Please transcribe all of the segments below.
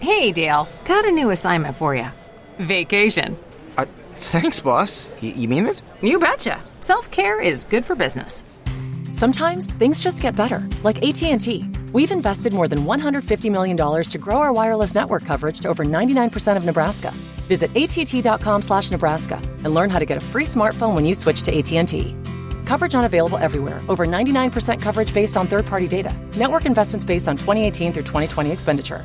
Hey, Dale, got a new assignment for you vacation. Uh, thanks, boss. Y- you mean it? You betcha. Self care is good for business. Sometimes things just get better, like AT&T. We've invested more than $150 million to grow our wireless network coverage to over 99% of Nebraska. Visit att.com slash Nebraska and learn how to get a free smartphone when you switch to AT&T. Coverage not available everywhere. Over 99% coverage based on third-party data. Network investments based on 2018 through 2020 expenditure.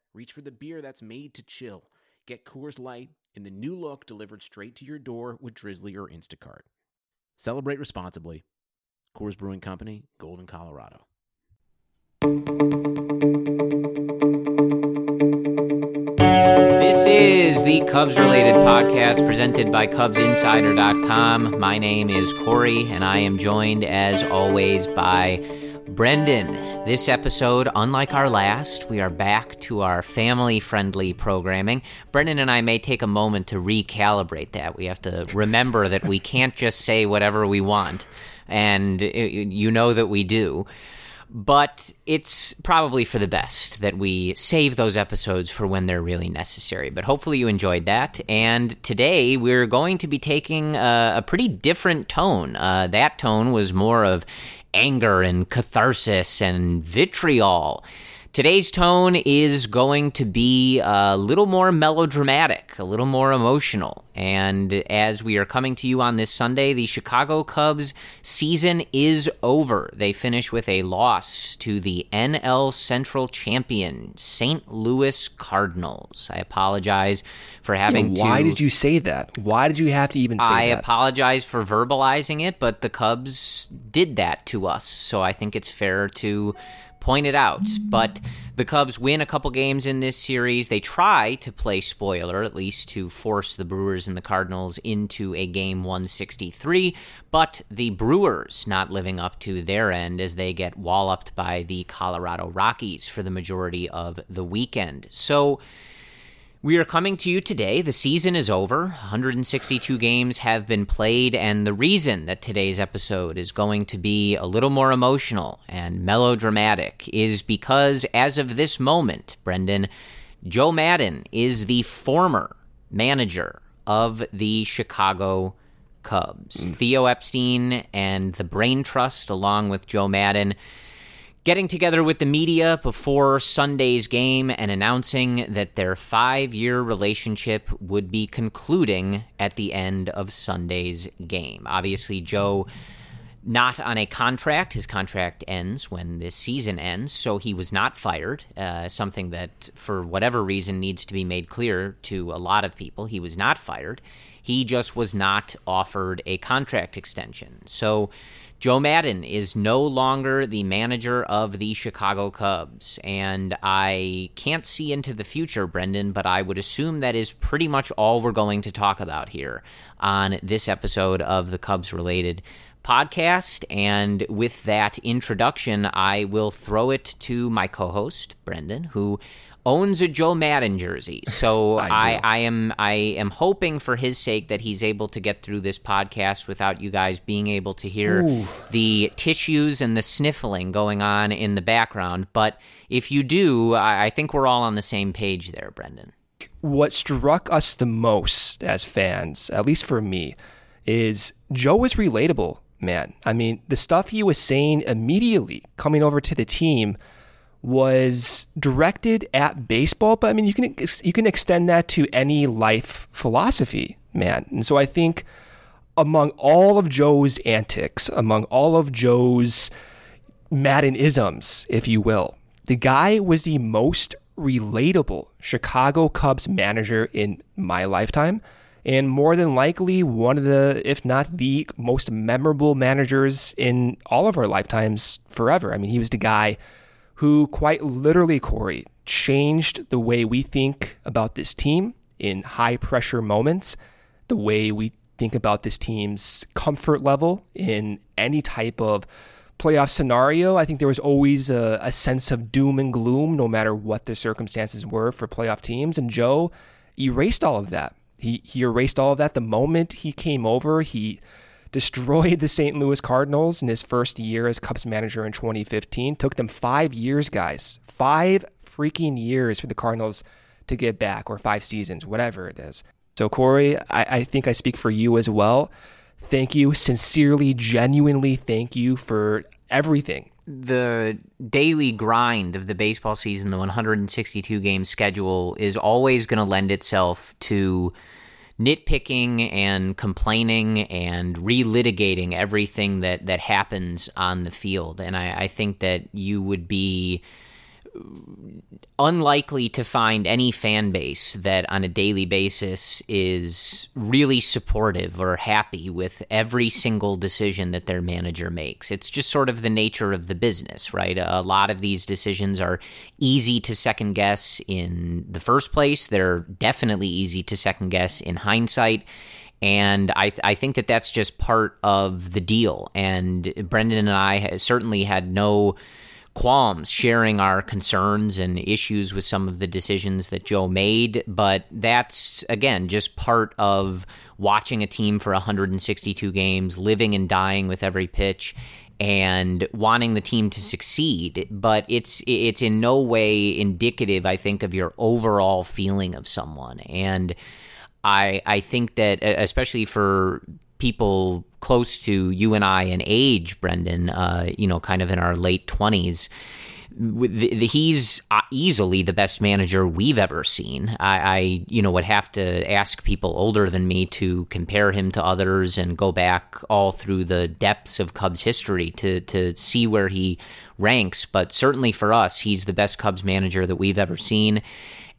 reach for the beer that's made to chill. Get Coors Light in the new look delivered straight to your door with Drizzly or Instacart. Celebrate responsibly. Coors Brewing Company, Golden, Colorado. This is the Cubs related podcast presented by CubsInsider.com. My name is Corey, and I am joined, as always, by Brendan. This episode, unlike our last, we are back to our family friendly programming. Brendan and I may take a moment to recalibrate that. We have to remember that we can't just say whatever we want, and uh, you know that we do but it's probably for the best that we save those episodes for when they're really necessary. But hopefully you enjoyed that. And today we're going to be taking a, a pretty different tone. Uh, that tone was more of anger and catharsis and vitriol. Today's tone is going to be a little more melodramatic, a little more emotional. And as we are coming to you on this Sunday, the Chicago Cubs season is over. They finish with a loss to the NL Central champion, St. Louis Cardinals. I apologize for having yeah, why to. did you say that? Why did you have to even say I that? I apologize for verbalizing it, but the Cubs did that to us. So I think it's fair to pointed out. But the Cubs win a couple games in this series. They try to play spoiler, at least to force the Brewers and the Cardinals into a game 163. But the Brewers not living up to their end as they get walloped by the Colorado Rockies for the majority of the weekend. So. We are coming to you today. The season is over. 162 games have been played, and the reason that today's episode is going to be a little more emotional and melodramatic is because, as of this moment, Brendan, Joe Maddon is the former manager of the Chicago Cubs. Mm. Theo Epstein and the Brain Trust, along with Joe Maddon, getting together with the media before Sunday's game and announcing that their five year relationship would be concluding at the end of Sunday's game. Obviously, Joe. Not on a contract. His contract ends when this season ends, so he was not fired. Uh, something that, for whatever reason, needs to be made clear to a lot of people. He was not fired. He just was not offered a contract extension. So, Joe Maddon is no longer the manager of the Chicago Cubs, and I can't see into the future, Brendan, but I would assume that is pretty much all we're going to talk about here on this episode of the Cubs related podcast. And with that introduction, I will throw it to my co host, Brendan, who owns a Joe Maddon jersey. So I I. I am I am hoping for his sake that he's able to get through this podcast without you guys being able to hear Ooh. the tissues and the sniffling going on in the background. But if you do, I, I think we're all on the same page there, Brendan. what struck us the most as fans, at least for me, is Joe was relatable, man. I mean, the stuff he was saying immediately coming over to the team was directed at baseball, but I mean, you can you can extend that to any life philosophy, man. And so I think among all of Joe's antics, among all of Joe's Maddon isms, if you will, the guy was the most relatable Chicago Cubs manager in my lifetime, and more than likely one of the, if not the most memorable managers in all of our lifetimes forever. I mean, he was the guy who quite literally, Corey, changed the way we think about this team in high pressure moments, the way we think about this team's comfort level in any type of playoff scenario. I think there was always a, a, sense of doom and gloom, no matter what the circumstances were for playoff teams. And Joe erased all of that. He he erased all of that the moment he came over. He destroyed the St. Louis Cardinals in his first year as Cubs manager in 2015. Took them five years, guys. Five freaking years for the Cardinals to get back, or five seasons, whatever it is. So, Corey, I, I think I speak for you as well. Thank you, sincerely, genuinely thank you for everything. The daily grind of the baseball season, the 162 game schedule, is always going to lend itself to nitpicking and complaining and relitigating everything that, that happens on the field. And I, I think that you would be unlikely to find any fan base that on a daily basis is really supportive or happy with every single decision that their manager makes. It's just sort of the nature of the business, right? A lot of these decisions are easy to second guess in the first place, they're definitely easy to second guess in hindsight. And I, I think that that's just part of the deal. And Brendan and I certainly had no qualms sharing our concerns and issues with some of the decisions that Joe made, but that's again just part of watching a team for 162 games, living and dying with every pitch and wanting the team to succeed, but it's it's in no way indicative I think of your overall feeling of someone. And I I think that especially for people close to you and I in age, Brendan, uh, you know, kind of in our late 20s, he's uh, easily the best manager we've ever seen. I, I, you know, would have to ask people older than me to compare him to others and go back all through the depths of Cubs history to to see where he ranks. But certainly for us, he's the best Cubs manager that we've ever seen.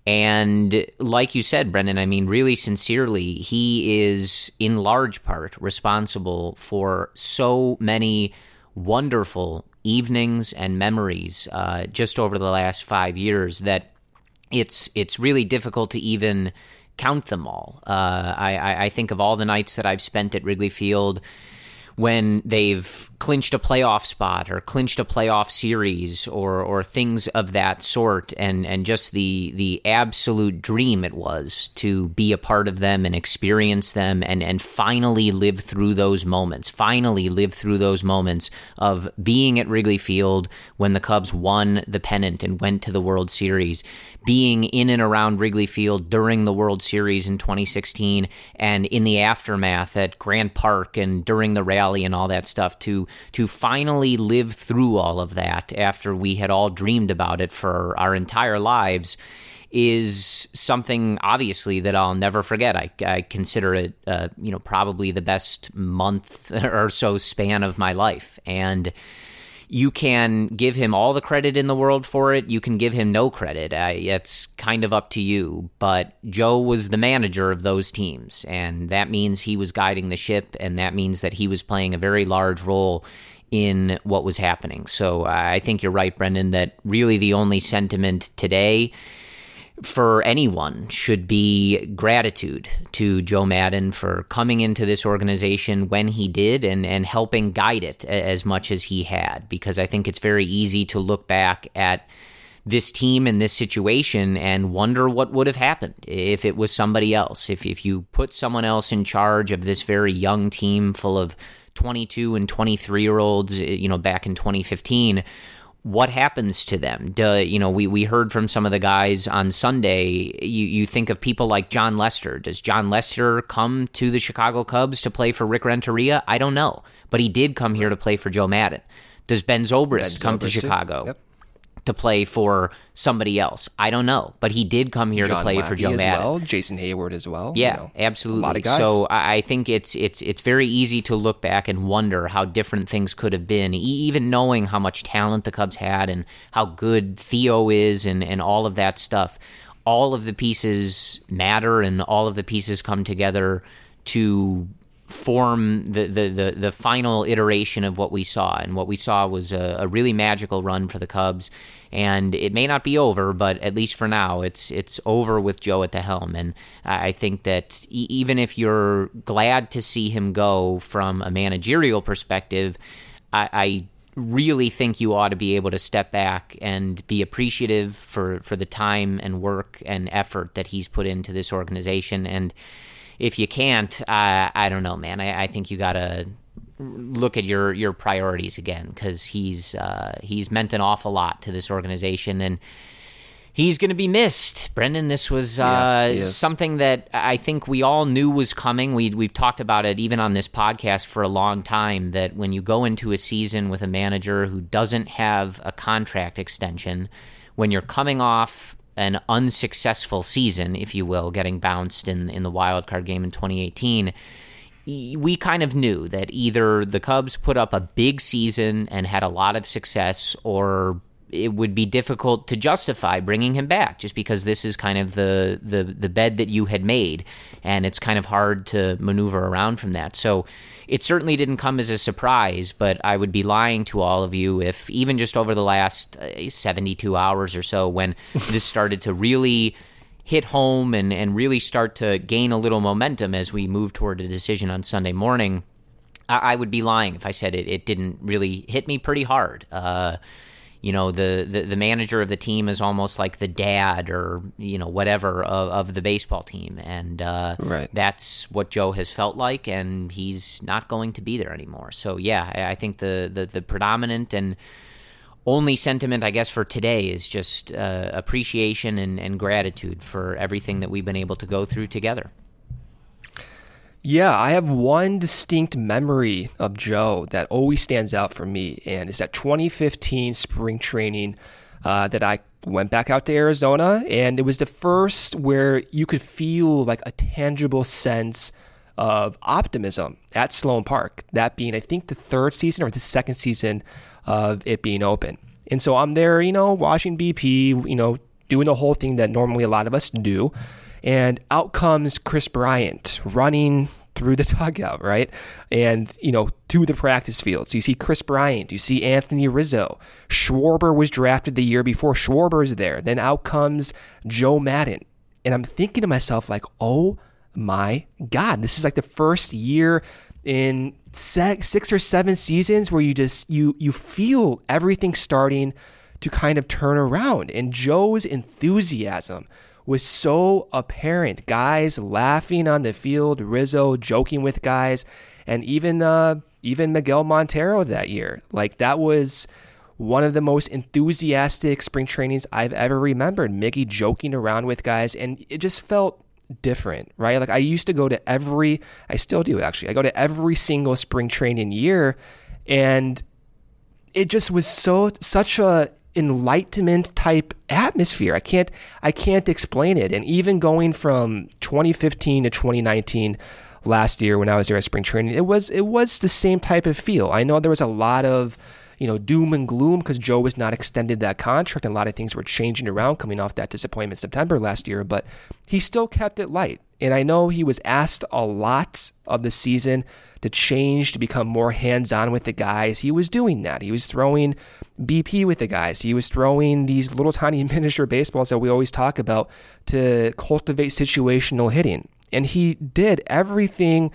And like you said, Brendan, I mean, really sincerely, he is in large part responsible for so many wonderful evenings and memories uh, just over the last five years that it's it's really difficult to even count them all. Uh, I, I think of all the nights that I've spent at Wrigley Field when they've clinched a playoff spot or clinched a playoff series or or things of that sort and and just the the absolute dream it was to be a part of them and experience them and and finally live through those moments finally live through those moments of being at Wrigley Field when the Cubs won the pennant and went to the World Series being in and around Wrigley Field during the World Series in 2016 and in the aftermath at Grant Park and during the rally and all that stuff to to finally live through all of that after we had all dreamed about it for our entire lives is something obviously that I'll never forget. I, I consider it, uh, you know, probably the best month or so span of my life, and you can give him all the credit in the world for it. You can give him no credit. Uh, it's kind of up to you. But Joe was the manager of those teams, and that means he was guiding the ship, and that means that he was playing a very large role in what was happening. So I think you're right, Brendan, that really the only sentiment today for anyone should be gratitude to Joe Maddon for coming into this organization when he did and, and helping guide it as much as he had. Because I think it's very easy to look back at this team in this situation and wonder what would have happened if it was somebody else. If, if you put someone else in charge of this very young team full of 22 and 23 year olds, you know, back in 2015 what happens to them? Do, you know, we, we heard from some of the guys on Sunday. You, you think of people like Jon Lester. Does Jon Lester come to the Chicago Cubs to play for Rick Renteria? I don't know. But he did come here to play for Joe Maddon. Does Ben Zobrist ben come Zobrist to Chicago? Yep. To play for somebody else. I don't know, but he did come here John to play Lackey for Joe Maddon. well, Jason Heyward as well. Yeah, you know, absolutely. A lot of guys. So I think it's it's it's very easy to look back and wonder how different things could have been, even knowing how much talent the Cubs had and how good Theo is and and all of that stuff. All of the pieces matter, and all of the pieces come together to form the, the, the, the final iteration of what we saw. And what we saw was a, a really magical run for the Cubs. And it may not be over, but at least for now, it's it's over with Joe at the helm. And I think that e- even if you're glad to see him go from a managerial perspective, I, I really think you ought to be able to step back and be appreciative for, for the time and work and effort that he's put into this organization. And if you can't, uh, I don't know, man. I, I think you gotta look at your your priorities again because he's uh, he's meant an awful lot to this organization and. He's going to be missed, Brendan. This was uh, Yeah, something that I think we all knew was coming. We we've talked about it even on this podcast for a long time. That when you go into a season with a manager who doesn't have a contract extension, when you're coming off an unsuccessful season, if you will, getting bounced in in the wild card game in 2018, we kind of knew that either the Cubs put up a big season and had a lot of success, or it would be difficult to justify bringing him back just because this is kind of the, the the bed that you had made and it's kind of hard to maneuver around from that. So it certainly didn't come as a surprise but i would be lying to all of you if even just over the last uh, 72 hours or so when this started to really hit home and, and really start to gain a little momentum as we move toward a decision on sunday morning I, I would be lying if I said it, it didn't really hit me pretty hard. Uh, you know, the, the, the manager of the team is almost like the dad or, you know, whatever of, of the baseball team. And uh, Right. that's what Joe has felt like, and he's not going to be there anymore. So, yeah, I, I think the, the, the predominant and only sentiment, I guess, for today is just uh, appreciation and, and gratitude for everything that we've been able to go through together. Yeah, I have one distinct memory of Joe that always stands out for me, and it's that 2015 spring training uh, that I went back out to Arizona, and it was the first where you could feel like a tangible sense of optimism at Sloan Park. That being, I think, the third season or the second season of it being open. And so I'm there, you know, watching BP, you know, doing the whole thing that normally a lot of us do. And out comes Kris Bryant running through the dugout, right? And, you know, to the practice field. So You see Kris Bryant, you see Anthony Rizzo. Schwarber was drafted the year before Schwarber's there. Then out comes Joe Maddon. And I'm thinking to myself, like, oh my God, this is like the first year in six or seven seasons where you just you you feel everything starting to kind of turn around. And Joe's enthusiasm was so apparent. Guys laughing on the field, Rizzo joking with guys, and even uh, even Miguel Montero that year. Like that was one of the most enthusiastic spring trainings I've ever remembered. Miggy joking around with guys, and it just felt different, right? Like I used to go to every, I still do actually. I go to every single spring training year, and it just was so such a enlightenment type atmosphere. I can't I can't explain it. And even going from 2015 to 2019 last year when I was there at spring training, it was it was the same type of feel. I know there was a lot of you know doom and gloom because Joe was not extended that contract and a lot of things were changing around coming off that disappointment September last year, but he still kept it light. And I know he was asked a lot of the season to change to become more hands on with the guys. He was doing that. He was throwing BP with the guys. He was throwing these little tiny miniature baseballs that we always talk about to cultivate situational hitting. And he did everything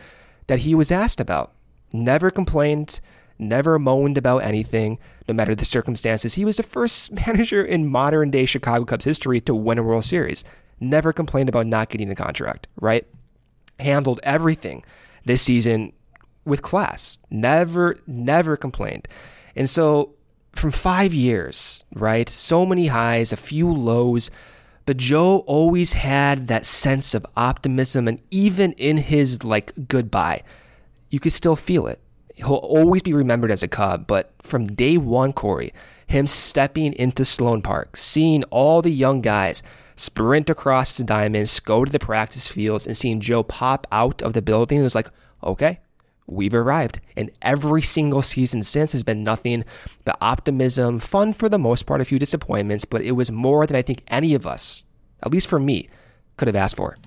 that he was asked about. Never complained, never moaned about anything, no matter the circumstances. He was the first manager in modern day Chicago Cubs history to win a World Series. Never complained about not getting a contract, right? Handled everything this season with class. Never, never complained. And so from five years, right? So many highs, a few lows. But Joe always had that sense of optimism. And even in his like goodbye, you could still feel it. He'll always be remembered as a Cub, but from day one, Corey, him stepping into Sloan Park, seeing all the young guys sprint across the diamonds, go to the practice fields, and seeing Joe pop out of the building, it was like, okay, we've arrived. And every single season since has been nothing but optimism, fun for the most part, a few disappointments, but it was more than I think any of us, at least for me, could have asked for.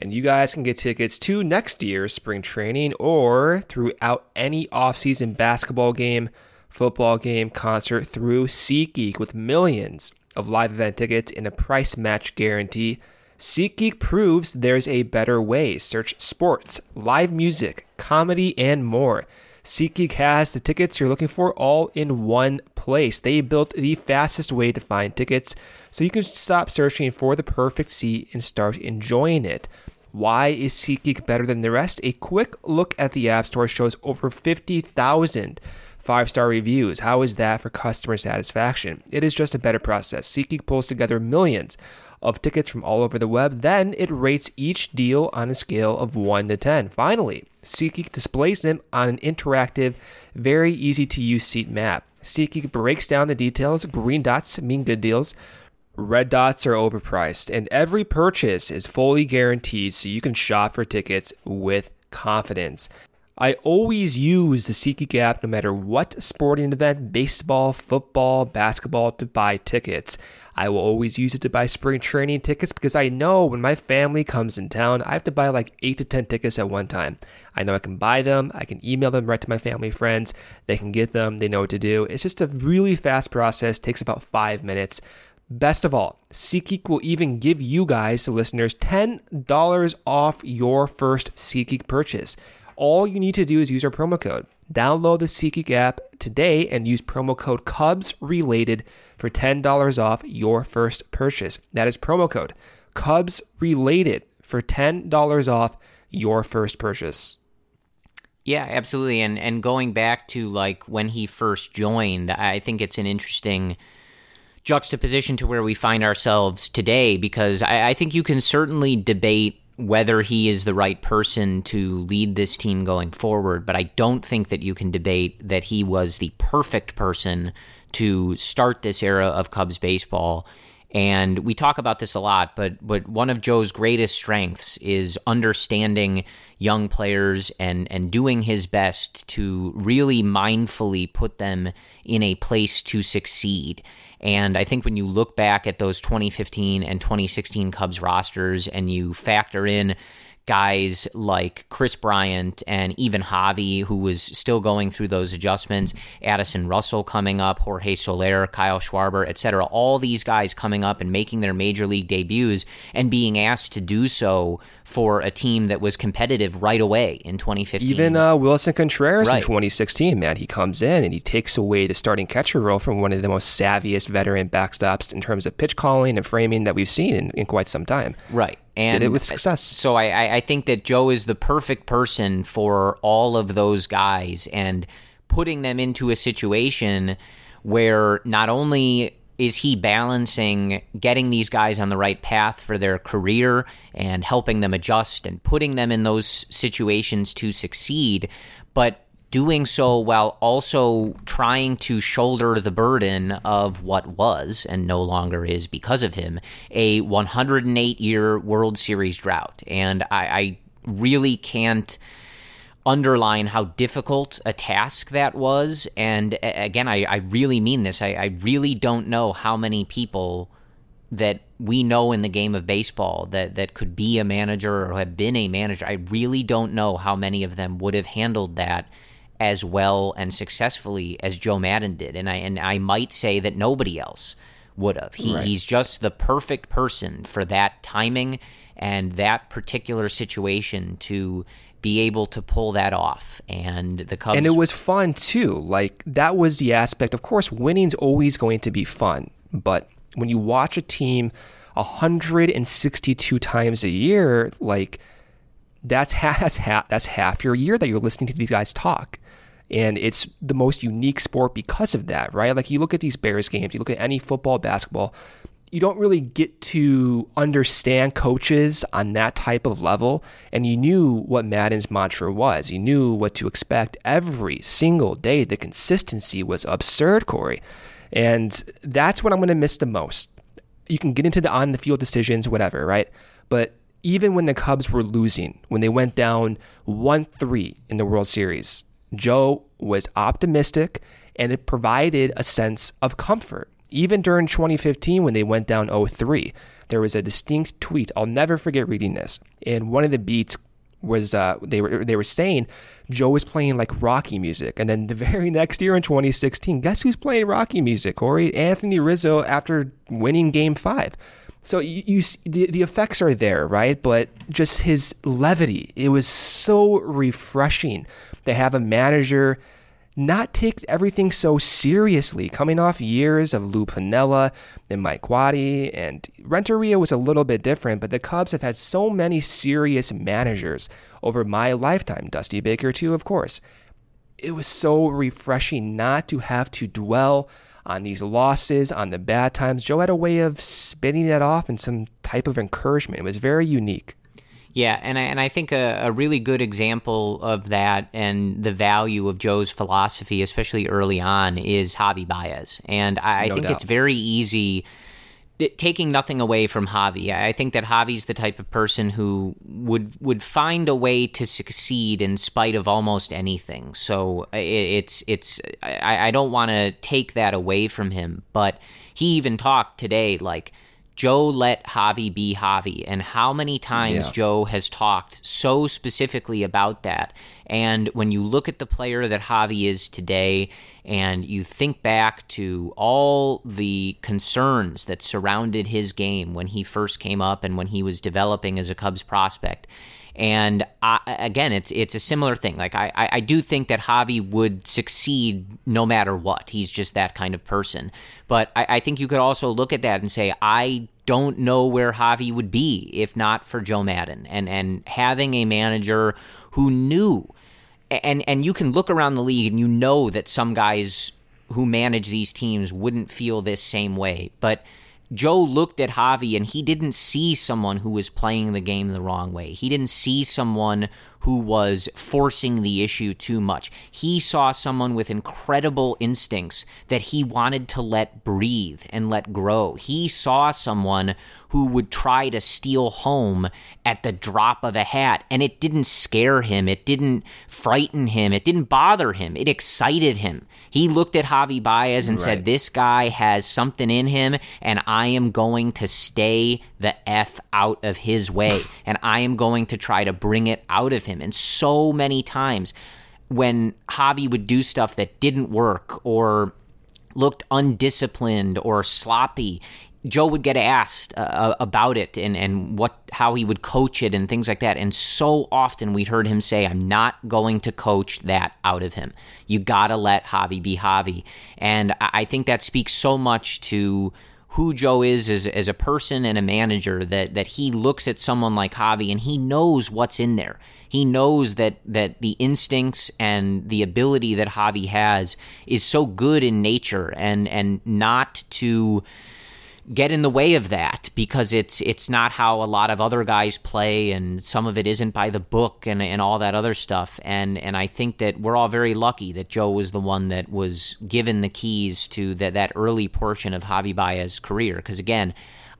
And you guys can get tickets to next year's spring training or throughout any offseason basketball game, football game, concert through SeatGeek with millions of live event tickets and a price match guarantee. SeatGeek proves there's a better way. Search sports, live music, comedy, and more. SeatGeek has the tickets you're looking for all in one place. They built the fastest way to find tickets so you can stop searching for the perfect seat and start enjoying it. Why is SeatGeek better than the rest? A quick look at the App Store shows over 50,000 five star reviews. How is that for customer satisfaction? It is just a better process. SeatGeek pulls together millions of tickets from all over the web. Then it rates each deal on a scale of 1 to 10. Finally, SeatGeek displays them on an interactive, very easy to use seat map. SeatGeek breaks down the details. Green dots mean good deals. Red dots are overpriced, and every purchase is fully guaranteed so you can shop for tickets with confidence. I always use the SeatGeek app no matter what sporting event, baseball, football, basketball, to buy tickets. I will always use it to buy spring training tickets because I know when my family comes in town, I have to buy like 8 to 10 tickets at one time. I know I can buy them, I can email them right to my family friends, they can get them, they know what to do. It's just a really fast process, takes about 5 minutes. Best of all, SeatGeek will even give you guys, the listeners, $10 off your first SeatGeek purchase. All you need to do is use our promo code. Download the SeatGeek app today and use promo code Cubs Related for $10 off your first purchase. That is promo code Cubs Related for $10 off your first purchase. Yeah, absolutely. And and going back to like when he first joined, I think it's an interesting juxtaposition to where we find ourselves today because I, I, think you can certainly debate whether he is the right person to lead this team going forward, but I don't think that you can debate that he was the perfect person to start this era of Cubs baseball. And we talk about this a lot, but but one of Joe's greatest strengths is understanding young players and and doing his best to really mindfully put them in a place to succeed. And I think when you look back at those 2015 and 2016 Cubs rosters and you factor in guys like Kris Bryant and even Javi, who was still going through those adjustments, Addison Russell coming up, Jorge Soler, Kyle Schwarber, etc. All these guys coming up and making their major league debuts and being asked to do so for a team that was competitive right away in 2015. Even uh, Willson Contreras right. in 2016, man, he comes in and he takes away the starting catcher role from one of the most savviest veteran backstops in terms of pitch calling and framing that we've seen in, in quite some time. Right and did it with success. So I, I think that Joe is the perfect person for all of those guys and putting them into a situation where not only is he balancing getting these guys on the right path for their career and helping them adjust and putting them in those situations to succeed, but doing so while also trying to shoulder the burden of what was and no longer is because of him a 108 year World Series drought. And I, I really can't underline how difficult a task that was. And again, I, I really mean this. I, I really don't know how many people that we know in the game of baseball that, that could be a manager or have been a manager. I really don't know how many of them would have handled that as well and successfully as Joe Maddon did, and I and I might say that nobody else would have. He, right. He's just the perfect person for that timing and that particular situation to be able to pull that off. And the Cubs And it was fun too. Like that was the aspect. Of course, winning's always going to be fun, but when you watch a team 162 times a year, like that's half, that's half that's half your year that you're listening to these guys talk. And it's the most unique sport because of that, right? Like you look at these Bears games, you look at any football, basketball, you don't really get to understand coaches on that type of level. And you knew what Maddon's mantra was. You knew what to expect every single day. The consistency was absurd, Corey. And that's what I'm going to miss the most. You can get into the on the field decisions, whatever, right? But even when the Cubs were losing, when they went down 1 3 in the World Series, Joe was optimistic and it provided a sense of comfort even during 2015, when they went down 0-3, there was a distinct tweet. I'll never forget reading this. And one of the beats was uh, they were they were saying Joe was playing like Rocky music, and then the very next year in 2016, guess who's playing Rocky music? Corey Anthony Rizzo after winning Game Five. So you, you the the effects are there, right? But just his levity, it was so refreshing to have a manager not take everything so seriously, coming off years of Lou Piniella and Mike Waddy, and Renteria was a little bit different, but the Cubs have had so many serious managers over my lifetime. Dusty Baker, too, of course. It was so refreshing not to have to dwell on these losses, on the bad times. Joe had a way of spinning that off in some type of encouragement. It was very unique. Yeah, and I, and I think a, a, really good example of that and the value of Joe's philosophy, especially early on, is Javi Baez. And I, I think doubt. it's very easy, taking nothing away from Javi. I think that Javi's the type of person who would would find a way to succeed in spite of almost anything. So it, it's it's I, I don't want to take that away from him, but he even talked today like – Joe let Javi be Javi, and how many times yeah. Joe has talked so specifically about that. And when you look at the player that Javi is today, and you think back to all the concerns that surrounded his game when he first came up and when he was developing as a Cubs prospect, and I, again, it's it's a similar thing. Like I, I do think that Javi would succeed no matter what. He's just that kind of person. But I, I think you could also look at that and say, I don't know where Javi would be if not for Joe Maddon and and having a manager who knew and and you can look around the league and you know that some guys who manage these teams wouldn't feel this same way, but Joe looked at Javi and he didn't see someone who was playing the game the wrong way. He didn't see someone who was forcing the issue too much. He saw someone with incredible instincts that he wanted to let breathe and let grow. He saw someone who would try to steal home at the drop of a hat, and it didn't scare him. It didn't frighten him. It didn't bother him. It excited him. He looked at Javi Baez and right. said, This guy has something in him, and I am going to stay the F out of his way, and I am going to try to bring it out of him. And so many times when Javi would do stuff that didn't work or looked undisciplined or sloppy, Joe would get asked uh, uh, about it and, and what how he would coach it and things like that. And so often we'd heard him say, "I'm not going to coach that out of him. You got to let Javi be Javi." And I think that speaks so much to who Joe is as, as a person and a manager that that he looks at someone like Javi and he knows what's in there. He knows that that the instincts and the ability that Javi has is so good in nature and and not to get in the way of that because it's it's not how a lot of other guys play and some of it isn't by the book and and all that other stuff. And and I think that we're all very lucky that Joe was the one that was given the keys to that that early portion of Javi Baez's career. Because again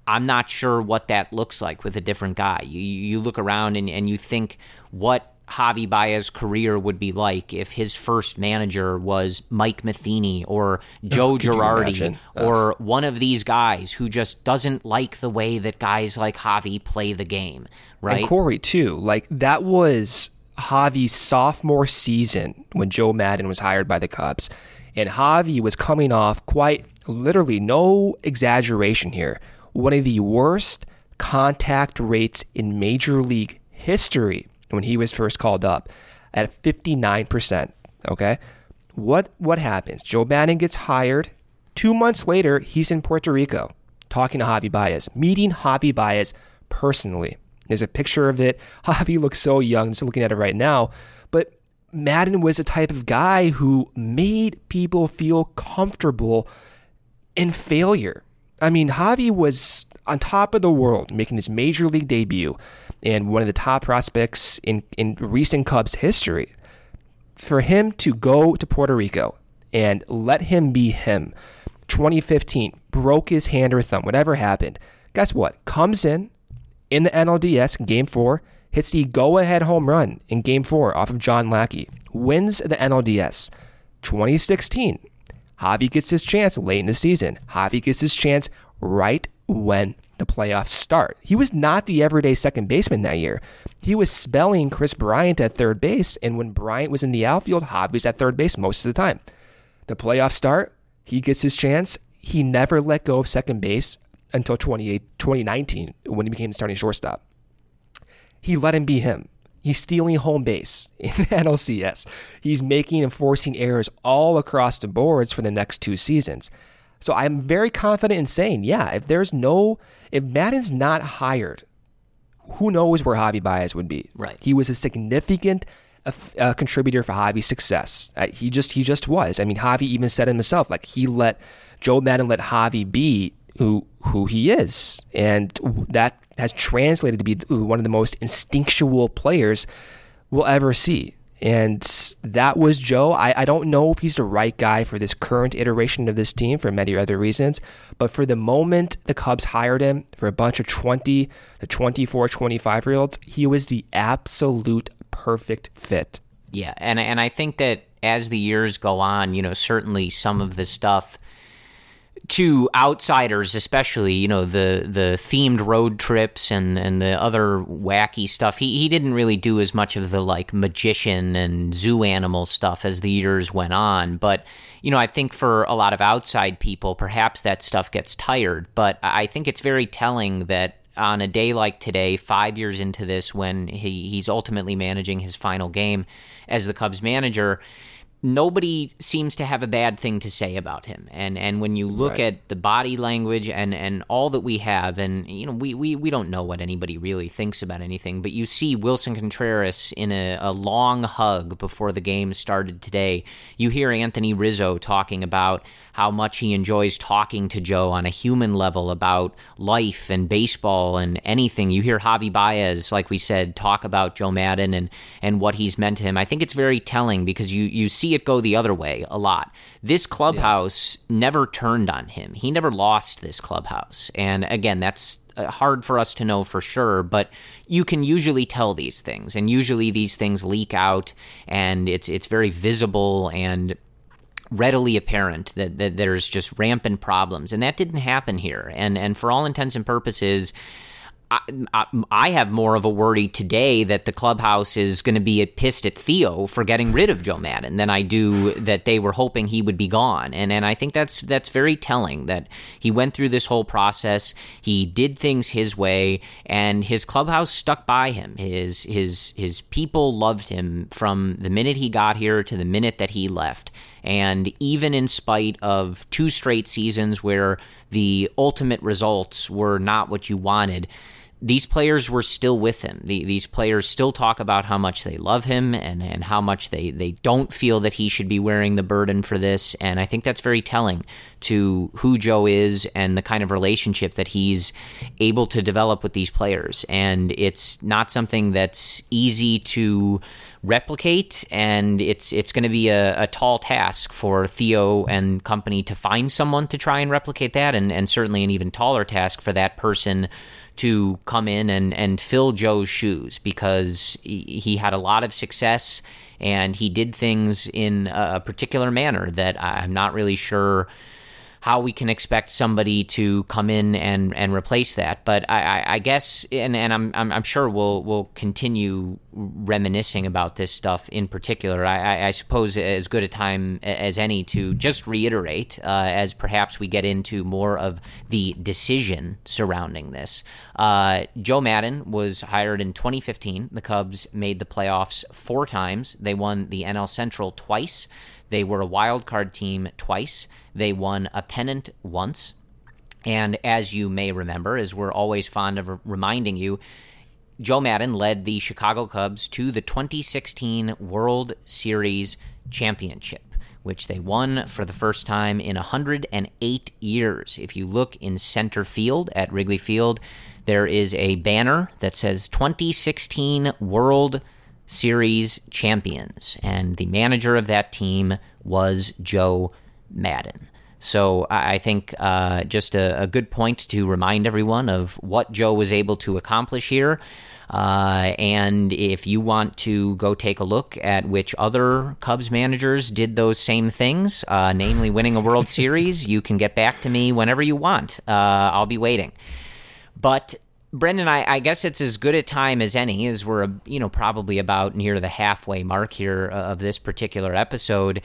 I'm not sure what that looks like with a different guy. You you look around and and you think what Javi Baez's career would be like if his first manager was Mike Matheny or oh, Joe oh, Girardi or one of these guys who just doesn't like the way that guys like Javi play the game, right? And Corey too. Like that was Javi's sophomore season when Joe Maddon was hired by the Cubs. And Javi was coming off quite literally, no exaggeration here, one of the worst contact rates in Major League history when he was first called up at 59%. Okay. What what happens? Joe Maddon gets hired. Two months later, he's in Puerto Rico talking to Javi Baez, meeting Javi Baez personally. There's a picture of it. Javi looks so young, just looking at it right now. But Maddon was a type of guy who made people feel comfortable in failure. I mean, Javi was on top of the world, making his major league debut and one of the top prospects in, in recent Cubs history. For him to go to Puerto Rico and let him be him, 2015, broke his hand or thumb, whatever happened. Guess what? Comes in in the NLDS game four, hits the go ahead home run in game four off of John Lackey, wins the NLDS. 2016, Javi gets his chance late in the season. Javi gets his chance right when the playoffs start. He was not the everyday second baseman that year. He was spelling Kris Bryant at third base, and when Bryant was in the outfield, Javi at third base most of the time. The playoffs start, he gets his chance. He never let go of second base until 2019 when he became the starting shortstop. He let him be him. He's stealing home base in the NLCS. He's making and forcing errors all across the boards for the next two seasons. So I'm very confident in saying, yeah, if there's no, if Maddon's not hired, who knows where Javi Baez would be? Right. He was a significant uh, contributor for Javi's success. Uh, he just, he just was. I mean, Javi even said it himself, like he let Joe Maddon let Javi be who who he is, and that has translated to be one of the most instinctual players we'll ever see. And that was Joe. I, I don't know if he's the right guy for this current iteration of this team for many other reasons. But for the moment the Cubs hired him for a bunch of 20 to 24, 25 year olds, he was the absolute perfect fit. Yeah. And, and I think that as the years go on, you know, certainly some of the stuff to outsiders, especially, you know, the the themed road trips and, and the other wacky stuff, he, he didn't really do as much of the like magician and zoo animal stuff as the years went on. But, you know, I think for a lot of outside people, perhaps that stuff gets tired. But I think it's very telling that on a day like today, five years into this, when he, he's ultimately managing his final game as the Cubs manager, nobody seems to have a bad thing to say about him. And and when you look right. at the body language and and all that we have, and you know we, we we don't know what anybody really thinks about anything, but you see Willson Contreras in a, a long hug before the game started today. You hear Anthony Rizzo talking about how much he enjoys talking to Joe on a human level about life and baseball and anything. You hear Javi Baez, like we said, talk about Joe Maddon and and what he's meant to him. I think it's very telling because you you see see it go the other way a lot. This clubhouse yeah. never turned on him. He never lost this clubhouse. And again, that's uh, hard for us to know for sure, but you can usually tell these things, and usually these things leak out, and it's it's very visible and readily apparent that, that there's just rampant problems, and that didn't happen here. And and for all intents and purposes, I, I, have more of a worry today that the clubhouse is going to be pissed at Theo for getting rid of Joe Maddon than I do that they were hoping he would be gone. And and I think that's that's very telling that he went through this whole process. He did things his way, and his clubhouse stuck by him. His his his people loved him from the minute he got here to the minute that he left. And even in spite of two straight seasons where the ultimate results were not what you wanted these players were still with him. The, these players still talk about how much they love him and, and how much they, they don't feel that he should be wearing the burden for this. And I think that's very telling to who Joe is and the kind of relationship that he's able to develop with these players. And it's not something that's easy to replicate, and it's it's going to be a, a, tall task for Theo and company to find someone to try and replicate that, and, and certainly an even taller task for that person to come in and, and fill Joe's shoes because he, he had a lot of success and he did things in a particular manner that I'm not really sure how we can expect somebody to come in and, and replace that. But I, I, I guess, and, and I'm, I'm, I'm, sure we'll, we'll continue reminiscing about this stuff in particular. I, I, suppose as good a time as any to just reiterate, uh, as perhaps we get into more of the decision surrounding this. Uh, Joe Maddon was hired in 2015. The Cubs made the playoffs four times. They won the NL Central twice. They were a wild card team twice. They won a pennant once. And as you may remember, as we're always fond of reminding you, Joe Maddon led the Chicago Cubs to the 2016 World Series championship which they won for the first time in 108 years. If you look in center field at Wrigley Field, there is a banner that says 2016 World Series champions, and the manager of that team was Joe Maddon. So I think uh, just a, a, good point to remind everyone of what Joe was able to accomplish here. Uh, and if you want to go take a look at which other Cubs managers did those same things, uh, namely winning a World Series, you can get back to me whenever you want. Uh, I'll be waiting. But Brendan, I, I, guess it's as good a time as any, as we're you know probably about near the halfway mark here uh, of this particular episode.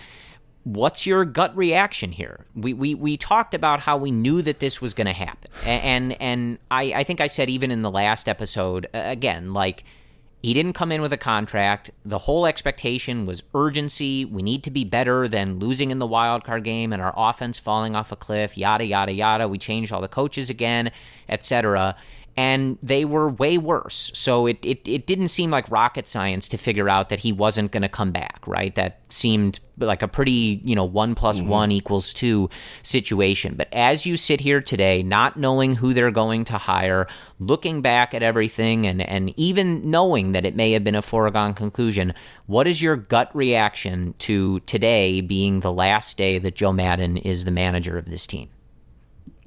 What's your gut reaction here? We we, we talked about how we knew that this was going to happen, and and I, I think I said even in the last episode again, like he didn't come in with a contract. The whole expectation was urgency. We need to be better than losing in the wild card game and our offense falling off a cliff. Yada yada yada. We changed all the coaches again, etc and they were way worse. So it, it, it didn't seem like rocket science to figure out that he wasn't going to come back, right? That seemed like a pretty, you know, one plus mm-hmm. one equals two situation. But as you sit here today, not knowing who they're going to hire, looking back at everything, and, and even knowing that it may have been a foregone conclusion, what is your gut reaction to today being the last day that Joe Maddon is the manager of this team?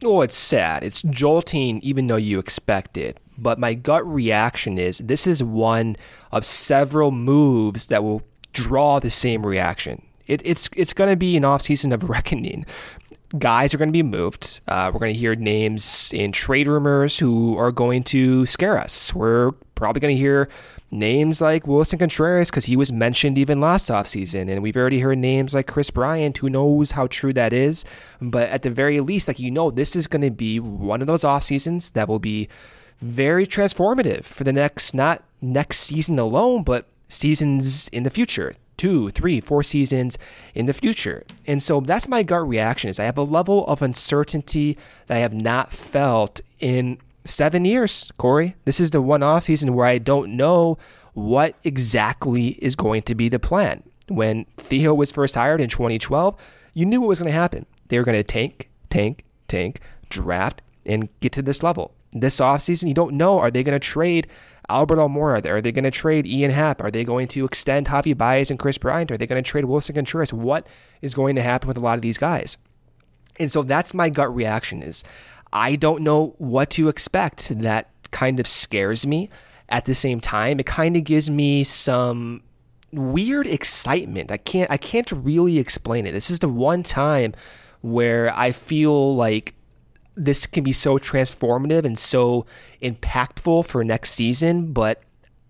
Oh, it's sad. It's jolting, even though you expect it. But my gut reaction is this is one of several moves that will draw the same reaction. It, it's it's going to be an offseason of reckoning. Guys are going to be moved. Uh, we're going to hear names in trade rumors who are going to scare us. We're probably going to hear names like Willson Contreras because he was mentioned even last offseason. And we've already heard names like Kris Bryant. Who knows how true that is? But at the very least, like you know, this is going to be one of those off seasons that will be very transformative for the next, not next season alone, but seasons in the future two, three, four seasons in the future. And so that's my gut reaction is I have a level of uncertainty that I have not felt in seven years, Corey. This is the one off season where I don't know what exactly is going to be the plan. When Theo was first hired in 2012, you knew what was going to happen. They were going to tank, tank, tank, draft, and get to this level. This offseason, you don't know are they going to trade Albert Almora? Are they going to trade Ian Happ? Are they going to extend Javy Baez and Kris Bryant? Are they going to trade Willson Contreras? What is going to happen with a lot of these guys? And so that's my gut reaction is I don't know what to expect. That kind of scares me. At the same time, it kind of gives me some weird excitement. I can't I can't really explain it. This is the one time where I feel like this can be so transformative and so impactful for next season, but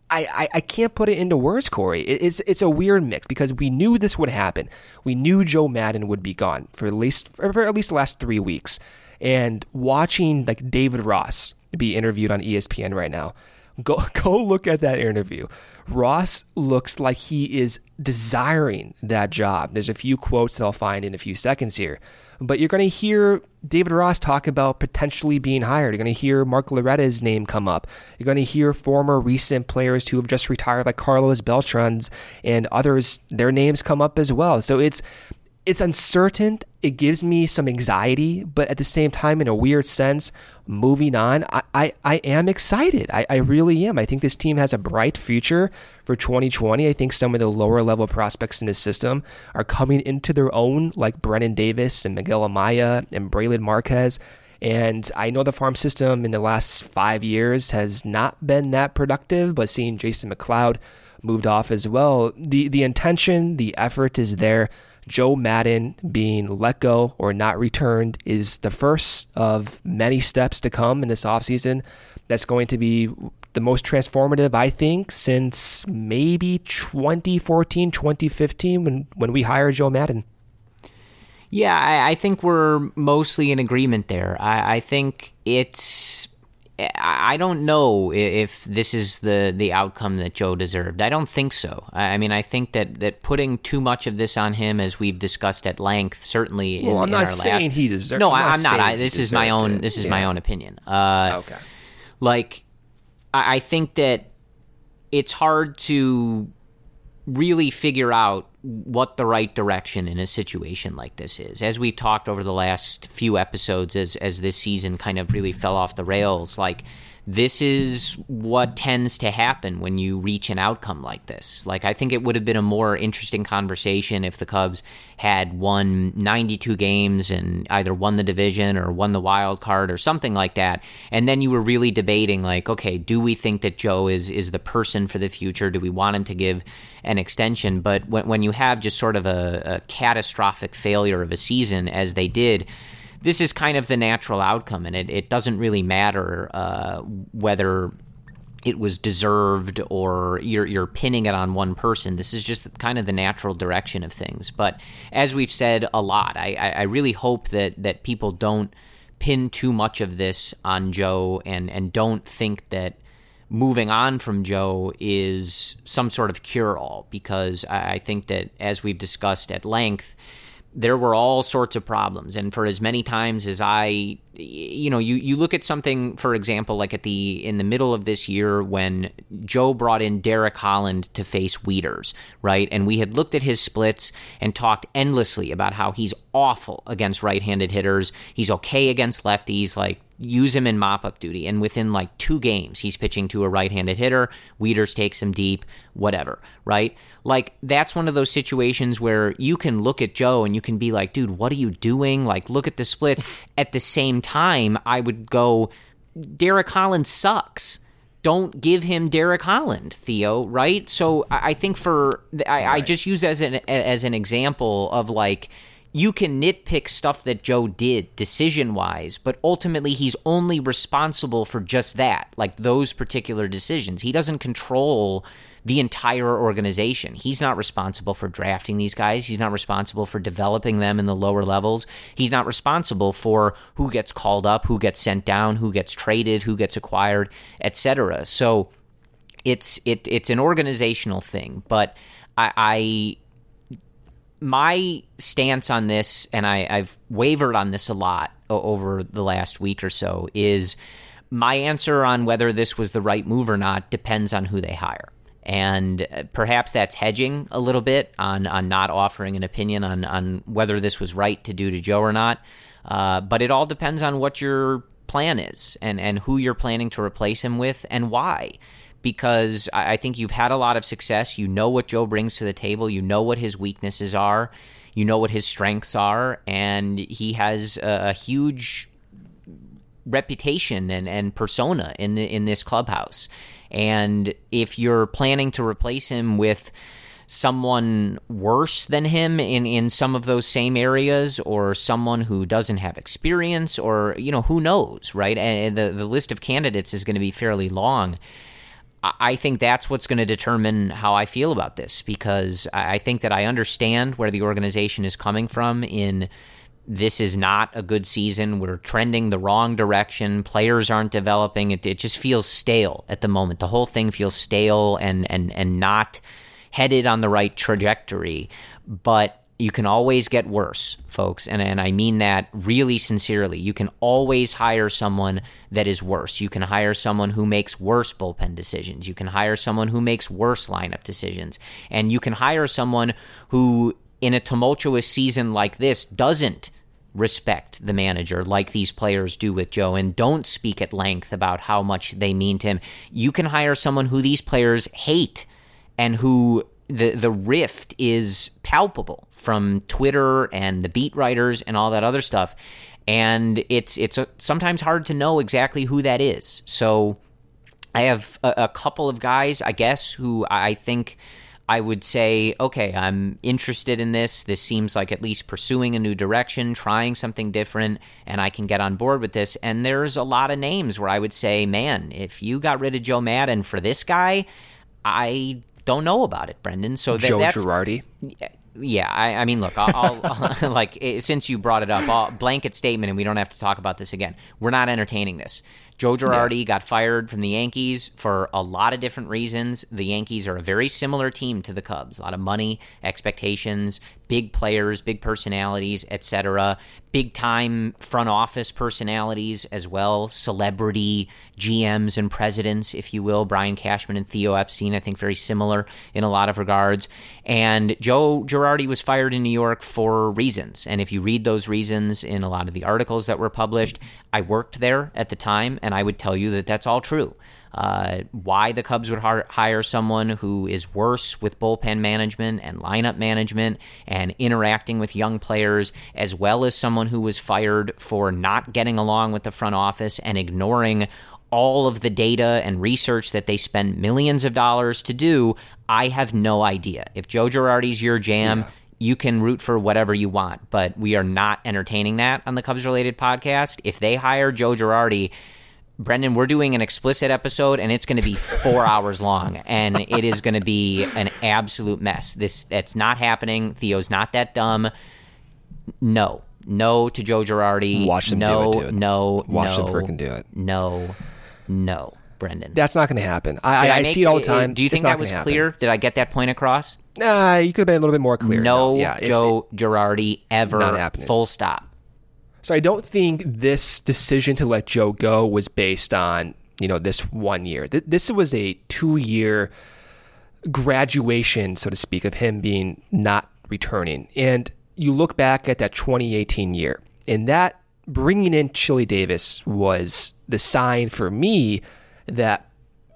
I, I, I, can't put it into words, Corey. It, it's it's a weird mix because we knew this would happen. We knew Joe Maddon would be gone for at least for at least the last three weeks and watching like David Ross be interviewed on ESPN right now. Go go look at that interview. Ross looks like he is desiring that job. There's a few quotes that I'll find in a few seconds here. But you're going to hear David Ross talk about potentially being hired. You're going to hear Mark Loretta's name come up. You're going to hear former recent players who have just retired, like Carlos Beltran's and others, their names come up as well. So it's it's uncertain. It gives me some anxiety, but at the same time, in a weird sense, moving on, I, I, I am excited. I, I really am. I think this team has a bright future for 2020. I think some of the lower level prospects in this system are coming into their own, like Brennen Davis and Miguel Amaya and Brailyn Marquez. And I know the farm system in the last five years has not been that productive, but seeing Jason McLeod moved off as well, the, the intention, the effort is there. Joe Maddon being let go or not returned is the first of many steps to come in this offseason. That's going to be the most transformative, I think, since maybe 2014, 2015 when, when we hired Joe Maddon. Yeah, I, I think we're mostly in agreement there. I, I think it's I don't know if this is the, the outcome that Joe deserved. I don't think so. I mean, I think that, that putting too much of this on him, as we've discussed at length, certainly. Well, in, I'm not in saying last, he deserved. No, I'm not. I'm not. I, this is my own. It. This is yeah. my own opinion. Uh, okay. Like, I, I think that it's hard to really figure out what the right direction in a situation like this is. As we've talked over the last few episodes, as as this season kind of really fell off the rails, like this is what tends to happen when you reach an outcome like this. Like, I think it would have been a more interesting conversation if the Cubs had won 92 games and either won the division or won the wild card or something like that. And then you were really debating, like, okay, do we think that Joe is, is the person for the future? Do we want him to give an extension? But when, when you have just sort of a, a catastrophic failure of a season, as they did, this is kind of the natural outcome, and it, it doesn't really matter uh, whether it was deserved or you're you're pinning it on one person. This is just kind of the natural direction of things. But as we've said a lot, I, I really hope that that people don't pin too much of this on Joe and and don't think that moving on from Joe is some sort of cure all because I think that as we've discussed at length there were all sorts of problems. And for as many times as i you know you, you look at something for example like at the in the middle of this year when joe brought in derek holland to face Wieters right and we had looked at his splits and talked endlessly about how he's awful against right-handed hitters he's okay against lefties like use him in mop up duty. And within like two games, he's pitching to a right handed hitter. Wieters takes him deep, whatever, right? Like, that's one of those situations where you can look at Joe and you can be like, dude, what are you doing? Like, look at the splits. At the same time, I would go, Derek Holland sucks. Don't give him Derek Holland, Theo. Right? So I think for I, right. I just use as an as an example of like you can nitpick stuff that Joe did decision wise, but ultimately he's only responsible for just that, like those particular decisions. He doesn't control the entire organization. He's not responsible for drafting these guys. He's not responsible for developing them in the lower levels. He's not responsible for who gets called up, who gets sent down, who gets traded, who gets acquired, etc. So it's it it's an organizational thing, but I, I my stance on this, and I, I've wavered on this a lot over the last week or so, is my answer on whether this was the right move or not depends on who they hire. And uh, perhaps that's hedging a little bit on, on not offering an opinion on, on whether this was right to do to Joe or not. Uh, but it all depends on what your plan is and, and who you're planning to replace him with and why because I think you've had a lot of success. You know what Joe brings to the table, you know what his weaknesses are, you know what his strengths are, and he has a, a huge reputation and, and persona in the, in this clubhouse. And if you're planning to replace him with someone worse than him in, in some of those same areas or someone who doesn't have experience or you know who knows right and the, the list of candidates is going to be fairly long I think that's what's going to determine how I feel about this because I think that I understand where the organization is coming from in this is not a good season. We're trending the wrong direction. Players aren't developing. It, it just feels stale at the moment. The whole thing feels stale and, and, and not headed on the right trajectory. But you can always get worse, folks. And, and I mean that really sincerely. You can always hire someone that is worse. You can hire someone who makes worse bullpen decisions. You can hire someone who makes worse lineup decisions. And you can hire someone who, in a tumultuous season like this, doesn't respect the manager like these players do with Joe and don't speak at length about how much they mean to him. You can hire someone who these players hate and who the the rift is palpable from Twitter and the beat writers and all that other stuff, and it's it's a, sometimes hard to know exactly who that is. So I have a, a couple of guys, I guess, who I think. I would say, okay, I'm interested in this. This seems like at least pursuing a new direction, trying something different, and I can get on board with this. And there's a lot of names where I would say, man, if you got rid of Joe Maddon for this guy, I don't know about it, Brendan. So that, Joe that's, Girardi. Yeah, I, I mean, look, I'll, I'll like eh, since you brought it up, I'll, blanket statement, and we don't have to talk about this again. We're not entertaining this. Joe Girardi yeah. got fired from the Yankees for a lot of different reasons. The Yankees are a very similar team to the Cubs. A lot of money, expectations, big players, big personalities, etc. big time front office personalities as well, celebrity GMs and presidents, if you will. Brian Cashman and Theo Epstein, I think, very similar in a lot of regards. And Joe Girardi was fired in New York for reasons. And if you read those reasons in a lot of the articles that were published, I worked there at the time, and I would tell you that that's all true. Uh, why the Cubs would hire someone who is worse with bullpen management and lineup management and interacting with young players, as well as someone who was fired for not getting along with the front office and ignoring all of the data and research that they spend millions of dollars to do, I have no idea. If Joe Girardi's your jam, yeah. you can root for whatever you want, but we are not entertaining that on the Cubs related podcast. If they hire Joe Girardi, Brendan, we're doing an explicit episode, and it's going to be four hours long, and it is going to be an absolute mess. This that's not happening. Theo's not that dumb. No, no to Joe Girardi. Watch them no, do it, dude. No, watch no, them freaking do it. No, no, Brendan. That's not going to happen. I, I, I make, see it all the time. Do you think that was clear? Did I get that point across? Nah, you could have been a little bit more clear. No, yeah, Joe Girardi ever. Not happening. Full stop. So I don't think this decision to let Joe go was based on, you know, this one year. This was a two year graduation, so to speak, of him being not returning. And you look back at that 2018 year, and that bringing in Chili Davis was the sign for me that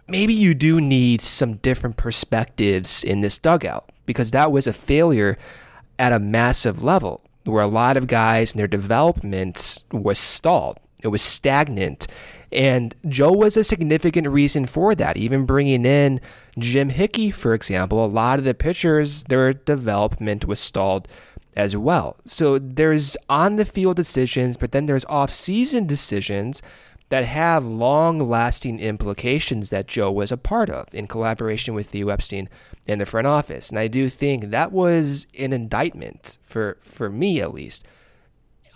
maybe you do need some different perspectives in this dugout because that was a failure at a massive level where a lot of guys and their development was stalled. It was stagnant. And Joe was a significant reason for that. Even bringing in Jim Hickey, for example, a lot of the pitchers, their development was stalled as well. So there's on the field decisions, but then there's off season decisions that have long lasting implications that Joe was a part of in collaboration with Theo Epstein in the front office. And I do think that was an indictment for, for me at least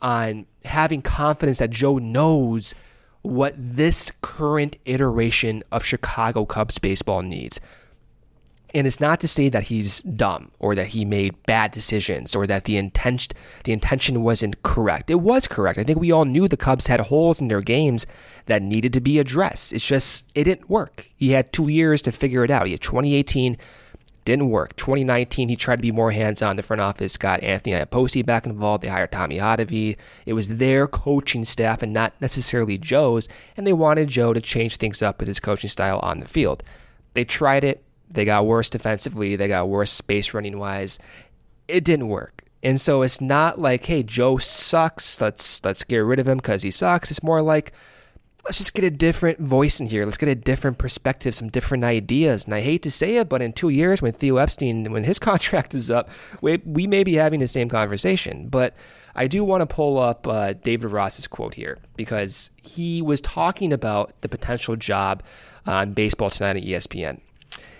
on having confidence that Joe knows what this current iteration of Chicago Cubs baseball needs. And it's not to say that he's dumb or that he made bad decisions or that the intention the intention wasn't correct. It was correct. I think we all knew the Cubs had holes in their games that needed to be addressed. It's just it didn't work. He had 2 years to figure it out. He had 2018 didn't work. 2019, he tried to be more hands on. The front office got Anthony Iapoce back involved. They hired Tommy Hottovy. It was their coaching staff and not necessarily Joe's, and they wanted Joe to change things up with his coaching style on the field. They tried it. They got worse defensively. They got worse space running wise. It didn't work. And so it's not like, hey, Joe sucks. Let's let's get rid of him because he sucks. It's more like, let's just get a different voice in here. Let's get a different perspective, some different ideas. And I hate to say it, but in two years, when Theo Epstein, when his contract is up, we, we may be having the same conversation. But I do want to pull up uh, David Ross's quote here because he was talking about the potential job on Baseball Tonight at ESPN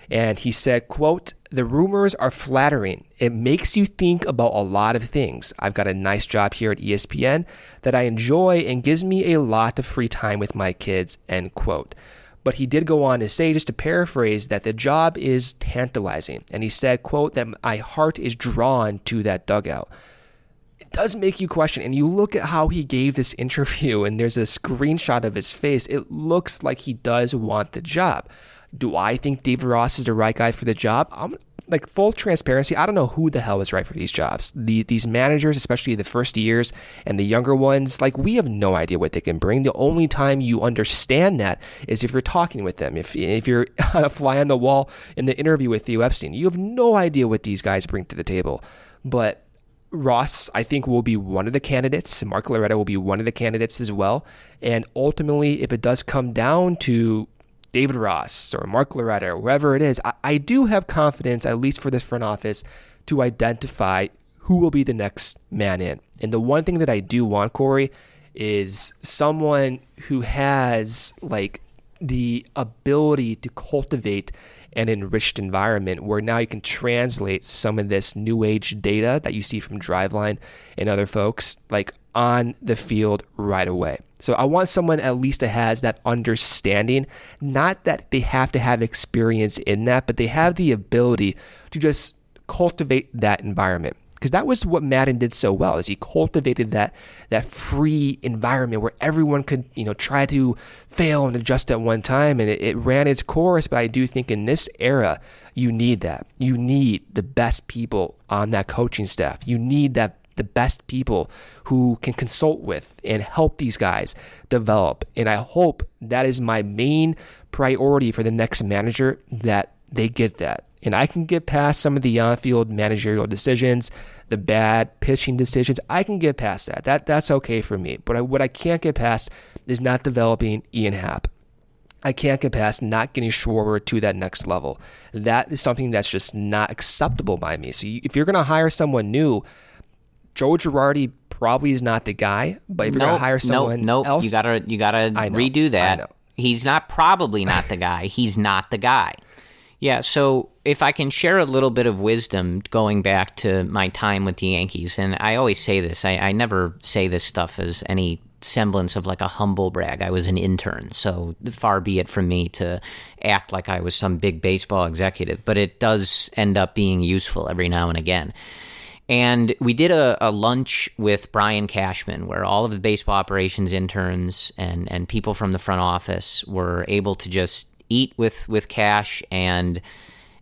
and he said quote the rumors are flattering. It makes you think about a lot of things. I've got a nice job here at espn that i enjoy and gives me a lot of free time with my kids end quote. But he did go on to say just to paraphrase that the job is tantalizing. And he said quote that my heart is drawn to that dugout. It does make you question and you look at how he gave this interview and there's a screenshot of his face. It looks like he does want the job do I think David Ross is the right guy for the job? I'm like full transparency. I don't know who the hell is right for these jobs. These, these managers, especially the first years and the younger ones, like we have no idea what they can bring. The only time you understand that is if you're talking with them. If if you're a fly on the wall in the interview with Theo Epstein, you have no idea what these guys bring to the table. But Ross, I think, will be one of the candidates. Mark Loretta will be one of the candidates as well. And ultimately, if it does come down to David Ross or Mark Loretta or whoever it is, I, I do have confidence, at least for this front office, to identify who will be the next man in. And the one thing that I do want, Corey, is someone who has like the ability to cultivate an enriched environment where now you can translate some of this new age data that you see from Driveline and other folks like on the field right away. So I want someone at least that has that understanding, not that they have to have experience in that, but they have the ability to just cultivate that environment. because that was what Maddon did so well is he cultivated that that free environment where everyone could you know try to fail and adjust at one time and it, it ran its course but I do think in this era you need that you need the best people on that coaching staff you need that the best people who can consult with and help these guys develop and I hope that is my main priority for the next manager that they get that and I can get past some of the on-field managerial decisions, the bad pitching decisions. I can get past that. That that's okay for me. But I, what I can't get past is not developing Ian Happ. I can't get past not getting Schwarber to that next level. That is something that's just not acceptable by me. So you, if you're going to hire someone new, Joe Girardi probably is not the guy. But if you're nope, to hire someone nope, nope. else, you gotta you gotta redo that. He's not probably not the guy. He's not the guy. Yeah, so if I can share a little bit of wisdom going back to my time with the Yankees, and I always say this, I, I never say this stuff as any semblance of like a humble brag. I was an intern, so far be it from me to act like I was some big baseball executive, but it does end up being useful every now and again. And we did a, a, lunch with Brian Cashman where all of the baseball operations interns and, and people from the front office were able to just eat with with Cash and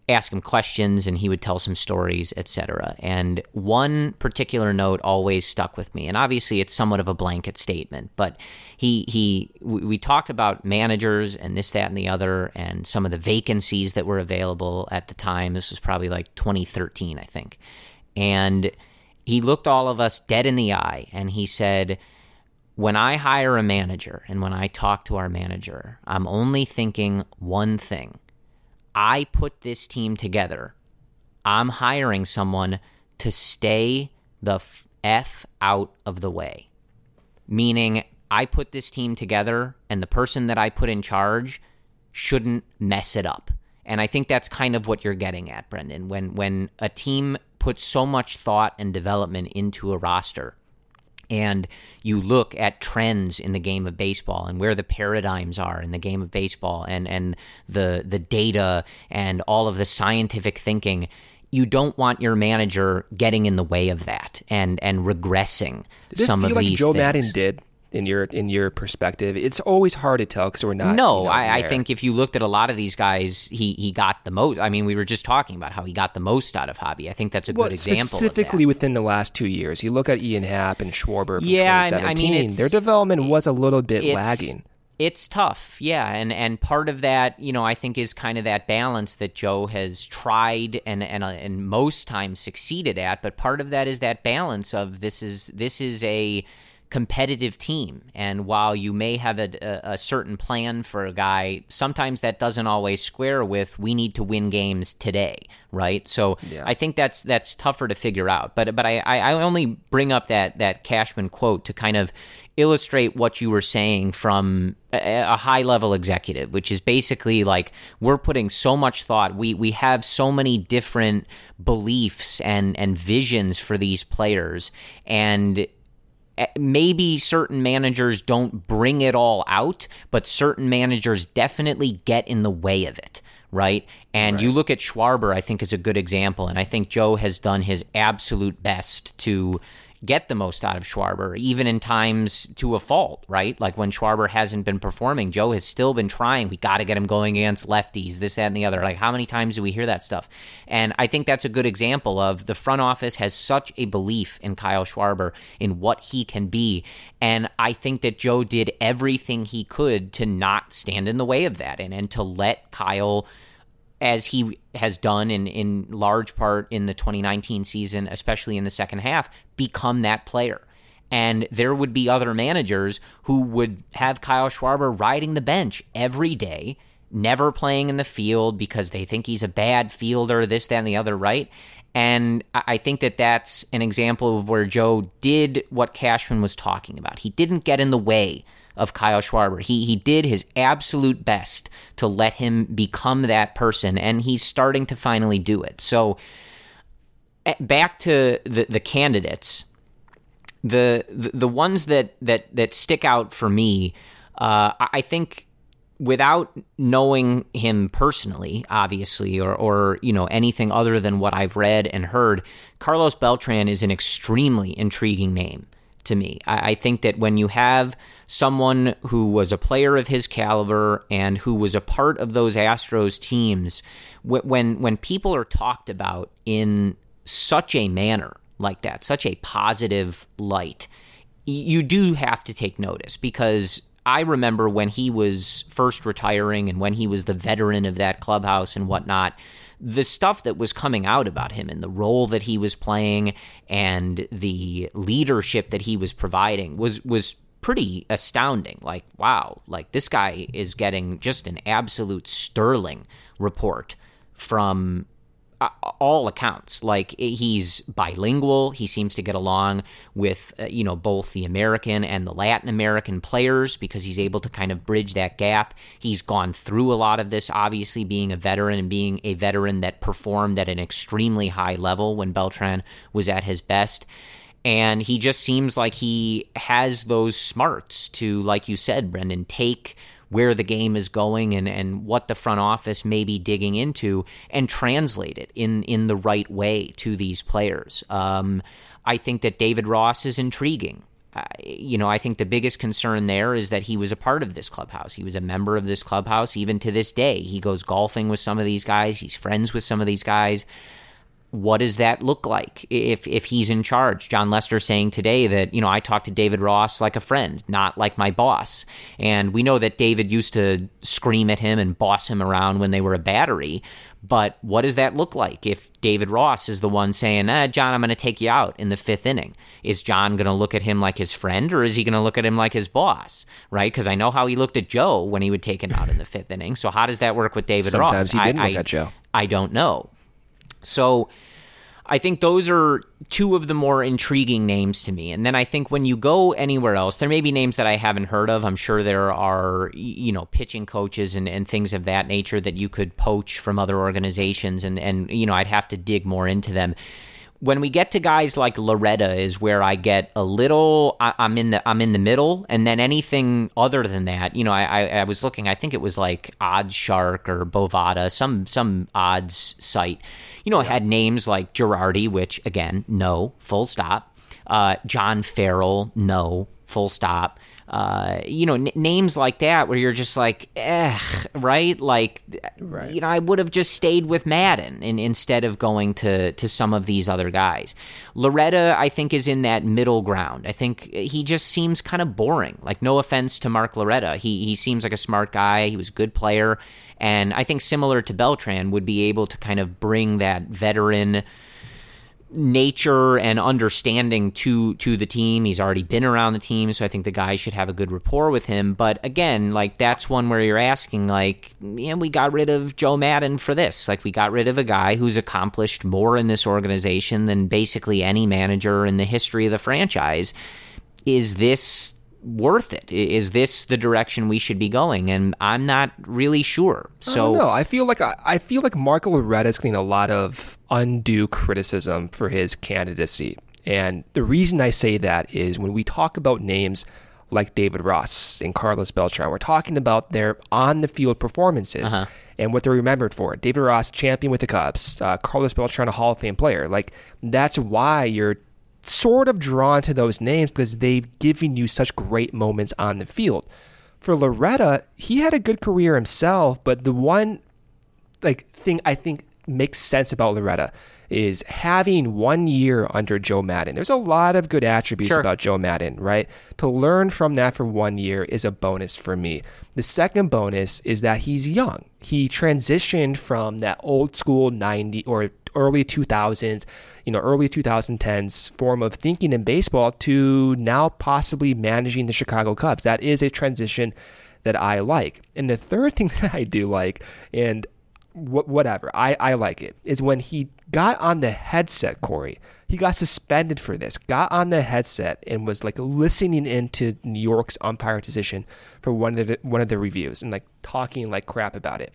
ask him questions and he would tell some stories etc and one particular note always stuck with me and obviously it's somewhat of a blanket statement but he he we talked about managers and this that and the other and some of the vacancies that were available at the time. This was probably like 2013 i think and he looked all of us dead in the eye and he said when I hire a manager and when I talk to our manager, I'm only thinking one thing. I put this team together. I'm hiring someone to stay the F out of the way. Meaning, I put this team together, and the person that I put in charge shouldn't mess it up. And I think that's kind of what you're getting at, Brendan. When when a team puts so much thought and development into a roster, and you look at trends in the game of baseball and where the paradigms are in the game of baseball and, and the the data and all of the scientific thinking, you don't want your manager getting in the way of that and and regressing Did some of like these Joe things. Maddon did in your in your perspective? It's always hard to tell because we're not. No, you know, I, I think if you looked at a lot of these guys, he he got the most. I mean, we were just talking about how he got the most out of Hobby. I think that's a well, good example. specifically within the last two years. You look at Ian Happ and Schwarber from Yeah, 2017. I mean, their development was a little bit lagging. It's tough, yeah, and and part of that, you know, I think is kind of that balance that Joe has tried and and uh, and most times succeeded at. But part of that is that balance of this is this is a competitive team, and while you may have a, a, certain plan for a guy, sometimes that doesn't always square with we need to win games today, right? So I think that's that's tougher to figure out. But but I I only bring up that that Cashman quote to kind of illustrate what you were saying from a, a high level executive, which is basically like we're putting so much thought. We we have so many different beliefs and and visions for these players, and Eh, maybe certain managers don't bring it all out, but certain managers definitely get in the way of it. Right. And you look at Schwarber, I think, is a good example. And I think Joe has done his absolute best to get the most out of Schwarber, even in times to a fault, right? Like when Schwarber hasn't been performing, Joe has still been trying. We got to get him going against lefties, this, that, and the other. Like, how many times do we hear that stuff? And I think that's a good example of the front office has such a belief in Kyle Schwarber, in what he can be. And I think that Joe did everything he could to not stand in the way of that and, and to let Kyle as he has done in, in large part in the 2019 season, especially in the second half, become that player. And there would be other managers who would have Kyle Schwarber riding the bench every day, never playing in the field because they think he's a bad fielder, this, that, and the other, right? And I think that that's an example of where Joe did what Cashman was talking about. He didn't get in the way of Kyle Schwarber. He he did his absolute best to let him become that person, and he's starting to finally do it. So back to the the candidates, the the, the ones that that that stick out for me, uh, I think without knowing him personally, obviously, or, or you know anything other than what I've read and heard, Carlos Beltran is an extremely intriguing name to me. I, I think that when you have someone who was a player of his caliber and who was a part of those Astros teams, when when people are talked about in such a manner like that, such a positive light, you do have to take notice because I remember when he was first retiring and when he was the veteran of that clubhouse and whatnot, the stuff that was coming out about him and the role that he was playing and the leadership that he was providing was was pretty astounding. Like, wow, like this guy is getting just an absolute sterling report from all accounts. Like he's bilingual. He seems to get along with uh, you know both the American and the Latin American players because he's able to kind of bridge that gap. He's gone through a lot of this, obviously being a veteran and being a veteran that performed at an extremely high level when Beltran was at his best. And he just seems like he has those smarts to, like you said, Brendan, take where the game is going and, and what the front office may be digging into and translate it in, in the right way to these players. Um, I think that David Ross is intriguing. You know, I think the biggest concern there is that he was a part of this clubhouse. He was a member of this clubhouse even to this day. He goes golfing with some of these guys, he's friends with some of these guys what does that look like if if he's in charge? Jon Lester saying today that you know I talk to David Ross like a friend, not like my boss. And we know that David used to scream at him and boss him around when they were a battery. But what does that look like if David Ross is the one saying, eh, Jon, I'm going to take you out in the fifth inning? Is Jon going to look at him like his friend or is he going to look at him like his boss? Right? Because I know how he looked at Joe when he would take him out in the fifth inning. So how does that work with David Sometimes Ross? he didn't I, look I, at Joe. I don't know. So I think those are two of the more intriguing names to me. And then I think when you go anywhere else, there may be names that I haven't heard of. I'm sure there are, you know, pitching coaches and, and things of that nature that you could poach from other organizations. And, and, you know, I'd have to dig more into them when we get to guys like Loretta is where I get a little I, am in the I'm in the middle and then anything other than that you know I, I, I was looking I think it was like Odds Shark or Bovada some some odds site you know it had names like Girardi which again no full stop. Uh, John Farrell no full stop uh, you know, n- names like that where you're just like, eh, right? Like, right. you know, I would have just stayed with Maddon in, instead of going to to some of these other guys. Loretta, I think, is in that middle ground. I think he just seems kind of boring. Like, no offense to Mark Loretta, he he seems like a smart guy. He was a good player, and I think similar to Beltran, would be able to kind of bring that veteran nature and understanding to to the team. He's already been around the team, so I think the guys should have a good rapport with him. But again, like that's one where you're asking, like, yeah, we got rid of Joe Maddon for this. Like we got rid of a guy who's accomplished more in this organization than basically any manager in the history of the franchise. Is this worth it? Is this the direction we should be going? And I'm not really sure. So no, I, feel like I, I feel like Marco Loretta is getting a lot of undue criticism for his candidacy. And the reason I say that is when we talk about names like David Ross and Carlos Beltran, we're talking about their on the field performances uh-huh. and what they're remembered for. David Ross, champion with the Cubs, uh, Carlos Beltran, a Hall of Fame player. Like that's why you're sort of drawn to those names because they've given you such great moments on the field. For Loretta, he had a good career himself, but the one like thing I think makes sense about Loretta is having one year under Joe Maddon. There's a lot of good attributes sure. about Joe Maddon, right? To learn from that for one year is a bonus for me. The second bonus is that he's young. He transitioned from that old school 90 or early 2000s, you know, early 2010s form of thinking in baseball to now possibly managing the Chicago Cubs. That is a transition that I like. And the third thing that I do like, and wh- whatever, I, I like it, is when he got on the headset, Corey. He got suspended for this, got on the headset and was like listening into New York's umpire decision for one of the, one of the reviews and like talking like crap about it.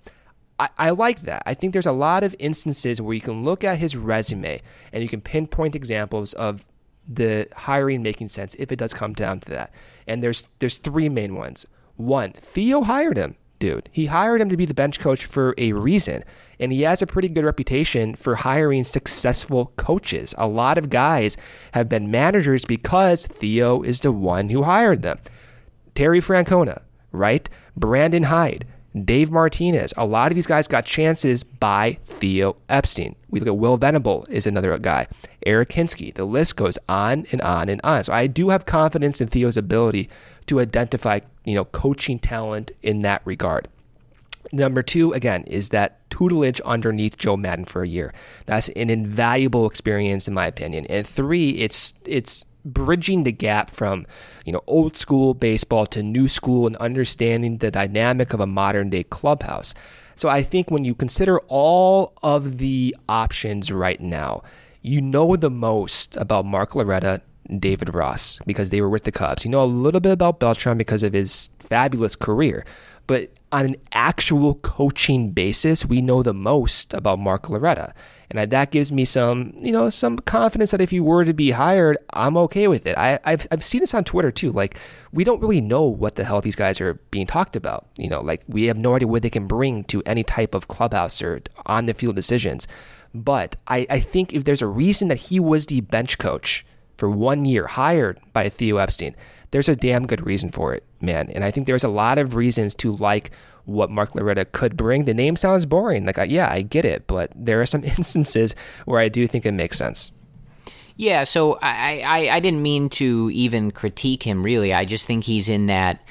I, I like that. I think there's a lot of instances where you can look at his resume and you can pinpoint examples of the hiring making sense if it does come down to that. And there's there's three main ones. One, Theo hired him. dude. He hired him to be the bench coach for a reason. And he has a pretty good reputation for hiring successful coaches. A lot of guys have been managers because Theo is the one who hired them. Terry Francona, right? Brandon Hyde, Dave Martinez. A lot of these guys got chances by Theo Epstein. We look at Will Venable is another guy. Eric Hinske. The list goes on and on and on. So I do have confidence in Theo's ability to identify, you know, coaching talent in that regard. Number two, again, is that tutelage underneath Joe Maddon for a year. That's an invaluable experience, in my opinion. And three, it's it's bridging the gap from you know old school baseball to new school and understanding the dynamic of a modern day clubhouse. So I think when you consider all of the options right now, you know the most about Mark Loretta, David Ross because they were with the Cubs. You know a little bit about Beltran because of his fabulous career, but on an actual coaching basis, we know the most about Mark Loretta. And that gives me some, you know, some confidence that if he were to be hired, I'm okay with it. I, have I've seen this on Twitter too. Like, we don't really know what the hell these guys are being talked about. You know, like we have no idea what they can bring to any type of clubhouse or on the field decisions. But I, I think if there's a reason that he was the bench coach for one year, hired by Theo Epstein, there's a damn good reason for it, man. And I think there's a lot of reasons to like what Mark Loretta could bring. The name sounds boring. Like, yeah, I get it, but there are some instances where I do think it makes sense. Yeah, so I, I, I didn't mean to even critique him, really. I just think he's in that.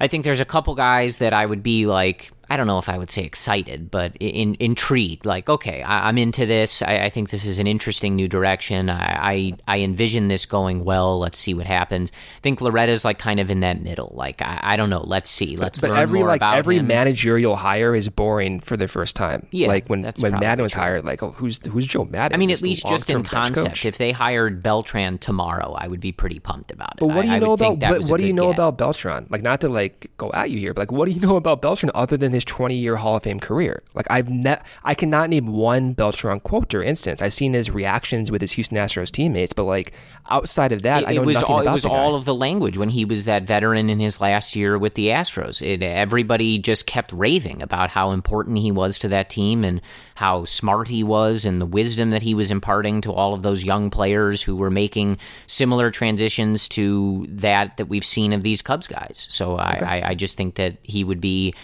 I think there's a couple guys that I would be like, I don't know if I would say excited, but in, intrigued. Like, okay, I, am into this. I, I, think this is an interesting new direction. I, I, I envision this going well. Let's see what happens. I think Loretta's like kind of in that middle. Like, I, I don't know. Let's see. Let's but, but every like every him. managerial hire is boring for the first time. Yeah, like when when Maddon was true. hired, like, oh, who's who's Joe Maddon? I mean, at least just in concept. If they hired Beltran tomorrow, I would be pretty pumped about it. But what do you know about what, what do you know get. about Beltran? Like, not to like go at you here, but like, what do you know about Beltran other than his 20 year Hall of Fame career. Like I've ne- I cannot name one Beltran quote or instance. I've seen his reactions with his Houston Astros teammates, but like outside of that, it, I know it was nothing all, about It was the guy. all of the language when he was that veteran in his last year with the Astros. It, everybody just kept raving about how important he was to that team and how smart he was and the wisdom that he was imparting to all of those young players who were making similar transitions to that that we've seen of these Cubs guys. So okay. I, I, I just think that he would be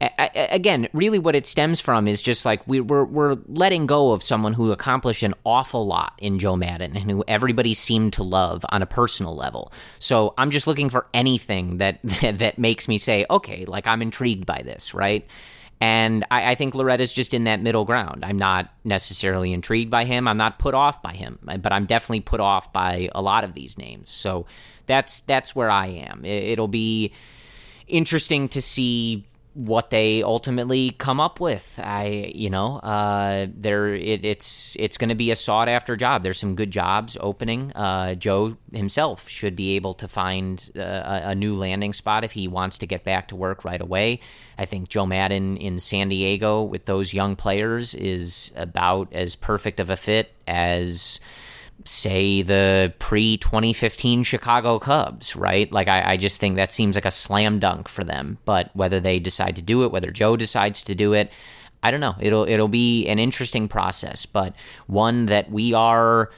again, really what it stems from is just like we, we're, we're letting go of someone who accomplished an awful lot in Joe Maddon and who everybody seemed to love on a personal level. So I'm just looking for anything that, that, makes me say, okay, like I'm intrigued by this, right? And I, I think Loretta's just in that middle ground. I'm not necessarily intrigued by him. I'm not put off by him, but I'm definitely put off by a lot of these names. So that's that's where I am. It, it'll be interesting to see what they ultimately come up with. I, you know, uh, there it, it's it's going to be a sought after job. There's some good jobs opening. Uh, Joe himself should be able to find uh, a, a, new landing spot if he wants to get back to work right away. I think Joe Maddon in San Diego with those young players is about as perfect of a fit as say the pre 2015 Chicago Cubs, right? Like I, I, just think that seems like a slam dunk for them. But whether they decide to do it, whether Joe decides to do it, I don't know. It'll it'll be an interesting process, but one that we are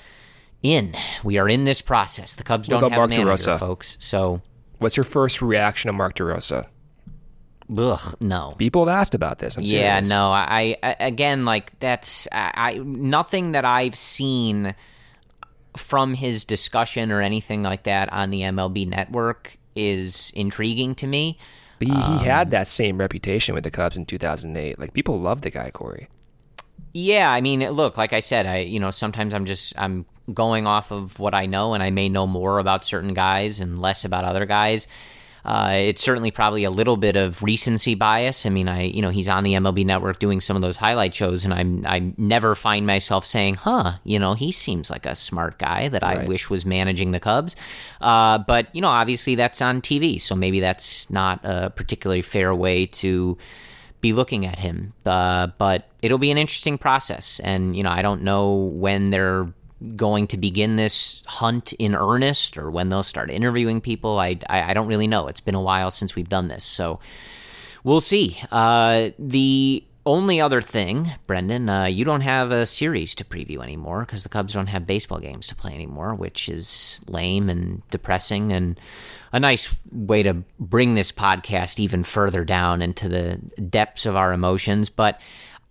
in. We are in this process. The Cubs don't have Mark a manager, DeRosa? folks. So, what's your first reaction to Mark DeRosa? Ugh, no. People have asked about this. I'm yeah, no. I, I again like that's I, I nothing that I've seen from his discussion or anything like that on the MLB network is intriguing to me. But he, um, he had that same reputation with the Cubs in 2008. Like people love the guy, Corey. Yeah, I mean, look, like I said, I you know sometimes I'm just I'm going off of what I know, and I may know more about certain guys and less about other guys. Uh, it's certainly probably a little bit of recency bias. I mean, I you know he's on the MLB Network doing some of those highlight shows, and I'm I never find myself saying, "Huh, you know, he seems like a smart guy that right. I wish was managing the Cubs." Uh, but you know, obviously that's on TV, so maybe that's not a particularly fair way to be looking at him. Uh, but it'll be an interesting process, and you know, I don't know when they're going to begin this hunt in earnest or when they'll start interviewing people. I, I, I, don't really know. It's been a while since we've done this. So we'll see. Uh, the only other thing, Brendan, uh, you don't have a series to preview anymore because the Cubs don't have baseball games to play anymore, which is lame and depressing and a nice way to bring this podcast even further down into the depths of our emotions. But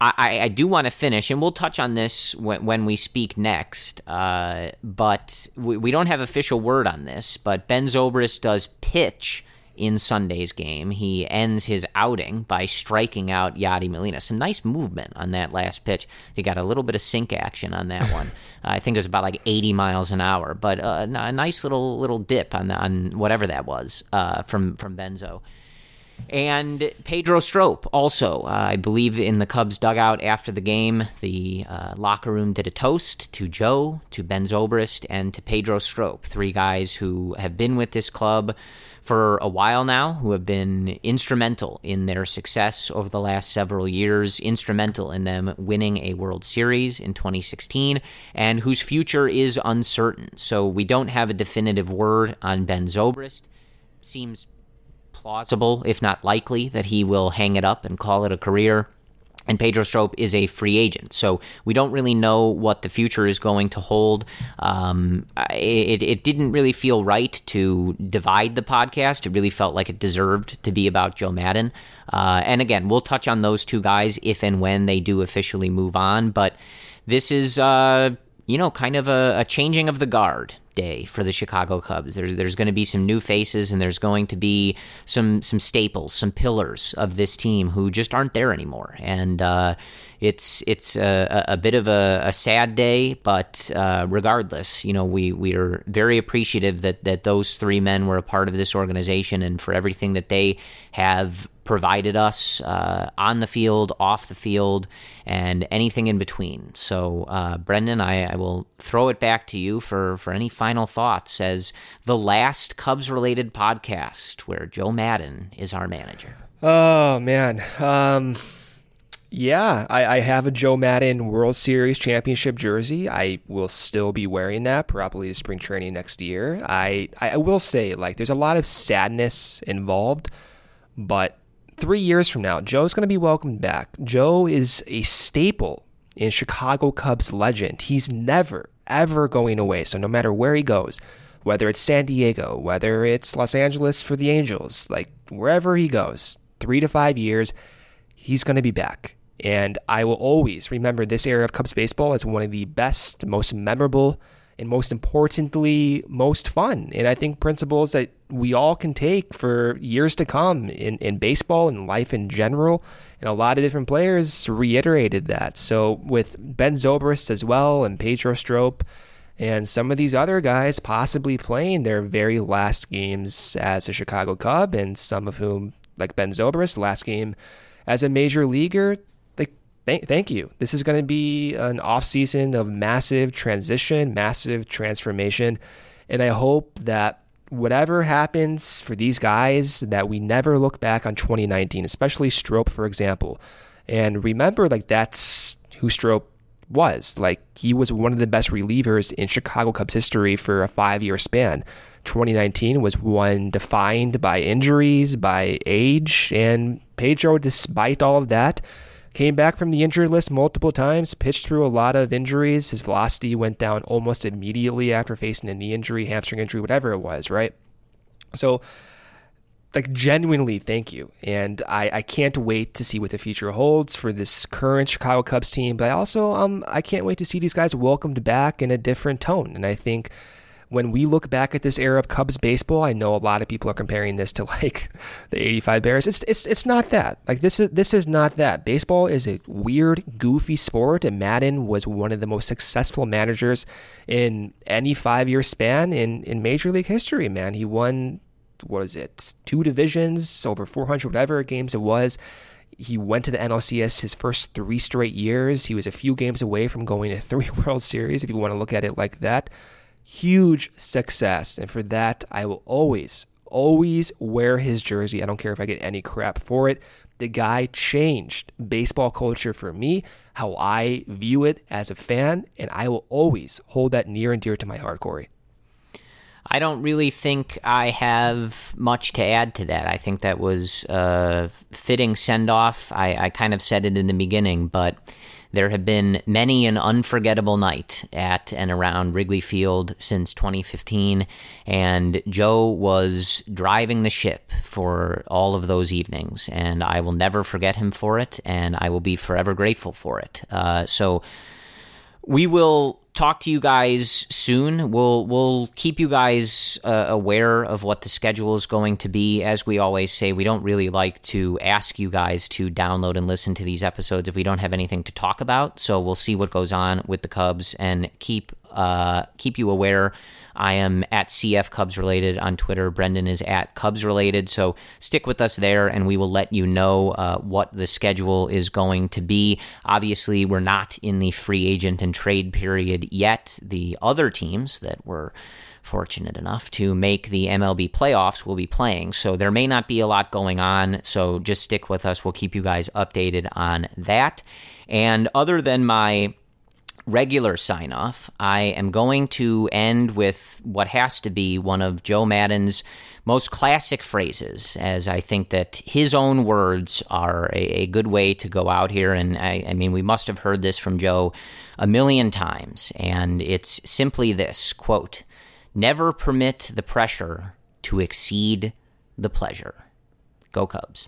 I, I do want to finish, and we'll touch on this when, when we speak next. Uh, but we, we, don't have official word on this. But Ben Zobrist does pitch in Sunday's game. He ends his outing by striking out Yadi Molina. Some nice movement on that last pitch. He got a little bit of sink action on that one. I think it was about like 80 miles an hour, but uh, a nice little little dip on on whatever that was uh, from from Benzo. And Pedro Strop also, uh, I believe, in the Cubs dugout after the game, the uh, locker room did a toast to Joe, to Ben Zobrist, and to Pedro Strop, three guys who have been with this club for a while now, who have been instrumental in their success over the last several years, instrumental in them winning a World Series in 2016, and whose future is uncertain. So we don't have a definitive word on Ben Zobrist. Seems plausible, if not likely, that he will hang it up and call it a career. And Pedro Strop is a free agent, so we don't really know what the future is going to hold. Um, it, it didn't really feel right to divide the podcast. It really felt like it deserved to be about Joe Maddon. Uh, and again, we'll touch on those two guys if and when they do officially move on. But this is, uh, you know, kind of a, a changing of the guard day for the Chicago Cubs. There's there's going to be some new faces and there's going to be some some staples, some pillars of this team who just aren't there anymore. And uh, it's it's a, a bit of a, a sad day, but uh, regardless, you know we we are very appreciative that that those three men were a part of this organization and for everything that they have provided us uh, on the field, off the field, and anything in between. So, uh, Brendan, I, I, will throw it back to you for, for any final thoughts as the last Cubs related podcast where Joe Maddon is our manager. Oh, man. Um, yeah, I, I have a Joe Maddon World Series championship jersey. I will still be wearing that probably to spring training next year. I, I will say, like, there's a lot of sadness involved, but three years from now, Joe's going to be welcomed back. Joe is a staple in Chicago Cubs legend. He's never, ever going away. So no matter where he goes, whether it's San Diego, whether it's Los Angeles for the Angels, like wherever he goes, three to five years, he's going to be back. And I will always remember this era of Cubs baseball as one of the best, most memorable and most importantly, most fun. And I think principles that we all can take for years to come in, in baseball and life in general. And a lot of different players reiterated that. So with Ben Zobrist as well and Pedro Strop and some of these other guys possibly playing their very last games as a Chicago Cub, and some of whom, like Ben Zobrist, last game as a major leaguer, thank, thank you. This is going to be an off season of massive transition, massive transformation, and I hope that whatever happens for these guys, that we never look back on 2019, especially Strop, for example, and remember like that's who Strop was. Like he was one of the best relievers in Chicago Cubs history for a five year span. 2019 was one defined by injuries, by age, and Pedro, despite all of that, Came back from the injured list multiple times, pitched through a lot of injuries. His velocity went down almost immediately after facing a knee injury, hamstring injury, whatever it was, right? So, like, genuinely, thank you. And I, I can't wait to see what the future holds for this current Chicago Cubs team. But I also, um, I can't wait to see these guys welcomed back in a different tone. And I think when we look back at this era of Cubs baseball, I know a lot of people are comparing this to like the 85 Bears. It's it's it's not that. Like this is this is not that. Baseball is a weird, goofy sport and Maddon was one of the most successful managers in any 5-year span in in major league history, man. He won what is it? Two divisions, over 400 whatever games it was. He went to the NLCS his first three straight years. He was a few games away from going to three World Series, if you want to look at it like that huge success. And for that, I will always, always wear his jersey. I don't care if I get any crap for it. The guy changed baseball culture for me, how I view it as a fan, and I will always hold that near and dear to my heart, Corey. I don't really think I have much to add to that. I think that was a fitting send off. I, I kind of said it in the beginning, but there have been many an unforgettable night at and around Wrigley Field since 2015, and Joe was driving the ship for all of those evenings, and I will never forget him for it, and I will be forever grateful for it. Uh, so we will talk to you guys soon. We'll we'll keep you guys uh, aware of what the schedule is going to be. As we always say, we don't really like to ask you guys to download and listen to these episodes if we don't have anything to talk about. So we'll see what goes on with the Cubs and keep uh, keep you aware I am at CF Cubs Related on Twitter. Brendan is at Cubs Related. So stick with us there, and we will let you know uh, what the schedule is going to be. Obviously, we're not in the free agent and trade period yet. The other teams that were fortunate enough to make the MLB playoffs will be playing. So there may not be a lot going on. So just stick with us. We'll keep you guys updated on that. And other than my regular sign off, I am going to end with what has to be one of Joe Maddon's most classic phrases, as I think that his own words are a, a good way to go out here. And I, I, mean, we must have heard this from Joe a million times. And it's simply this quote, never permit the pressure to exceed the pleasure. Go Cubs.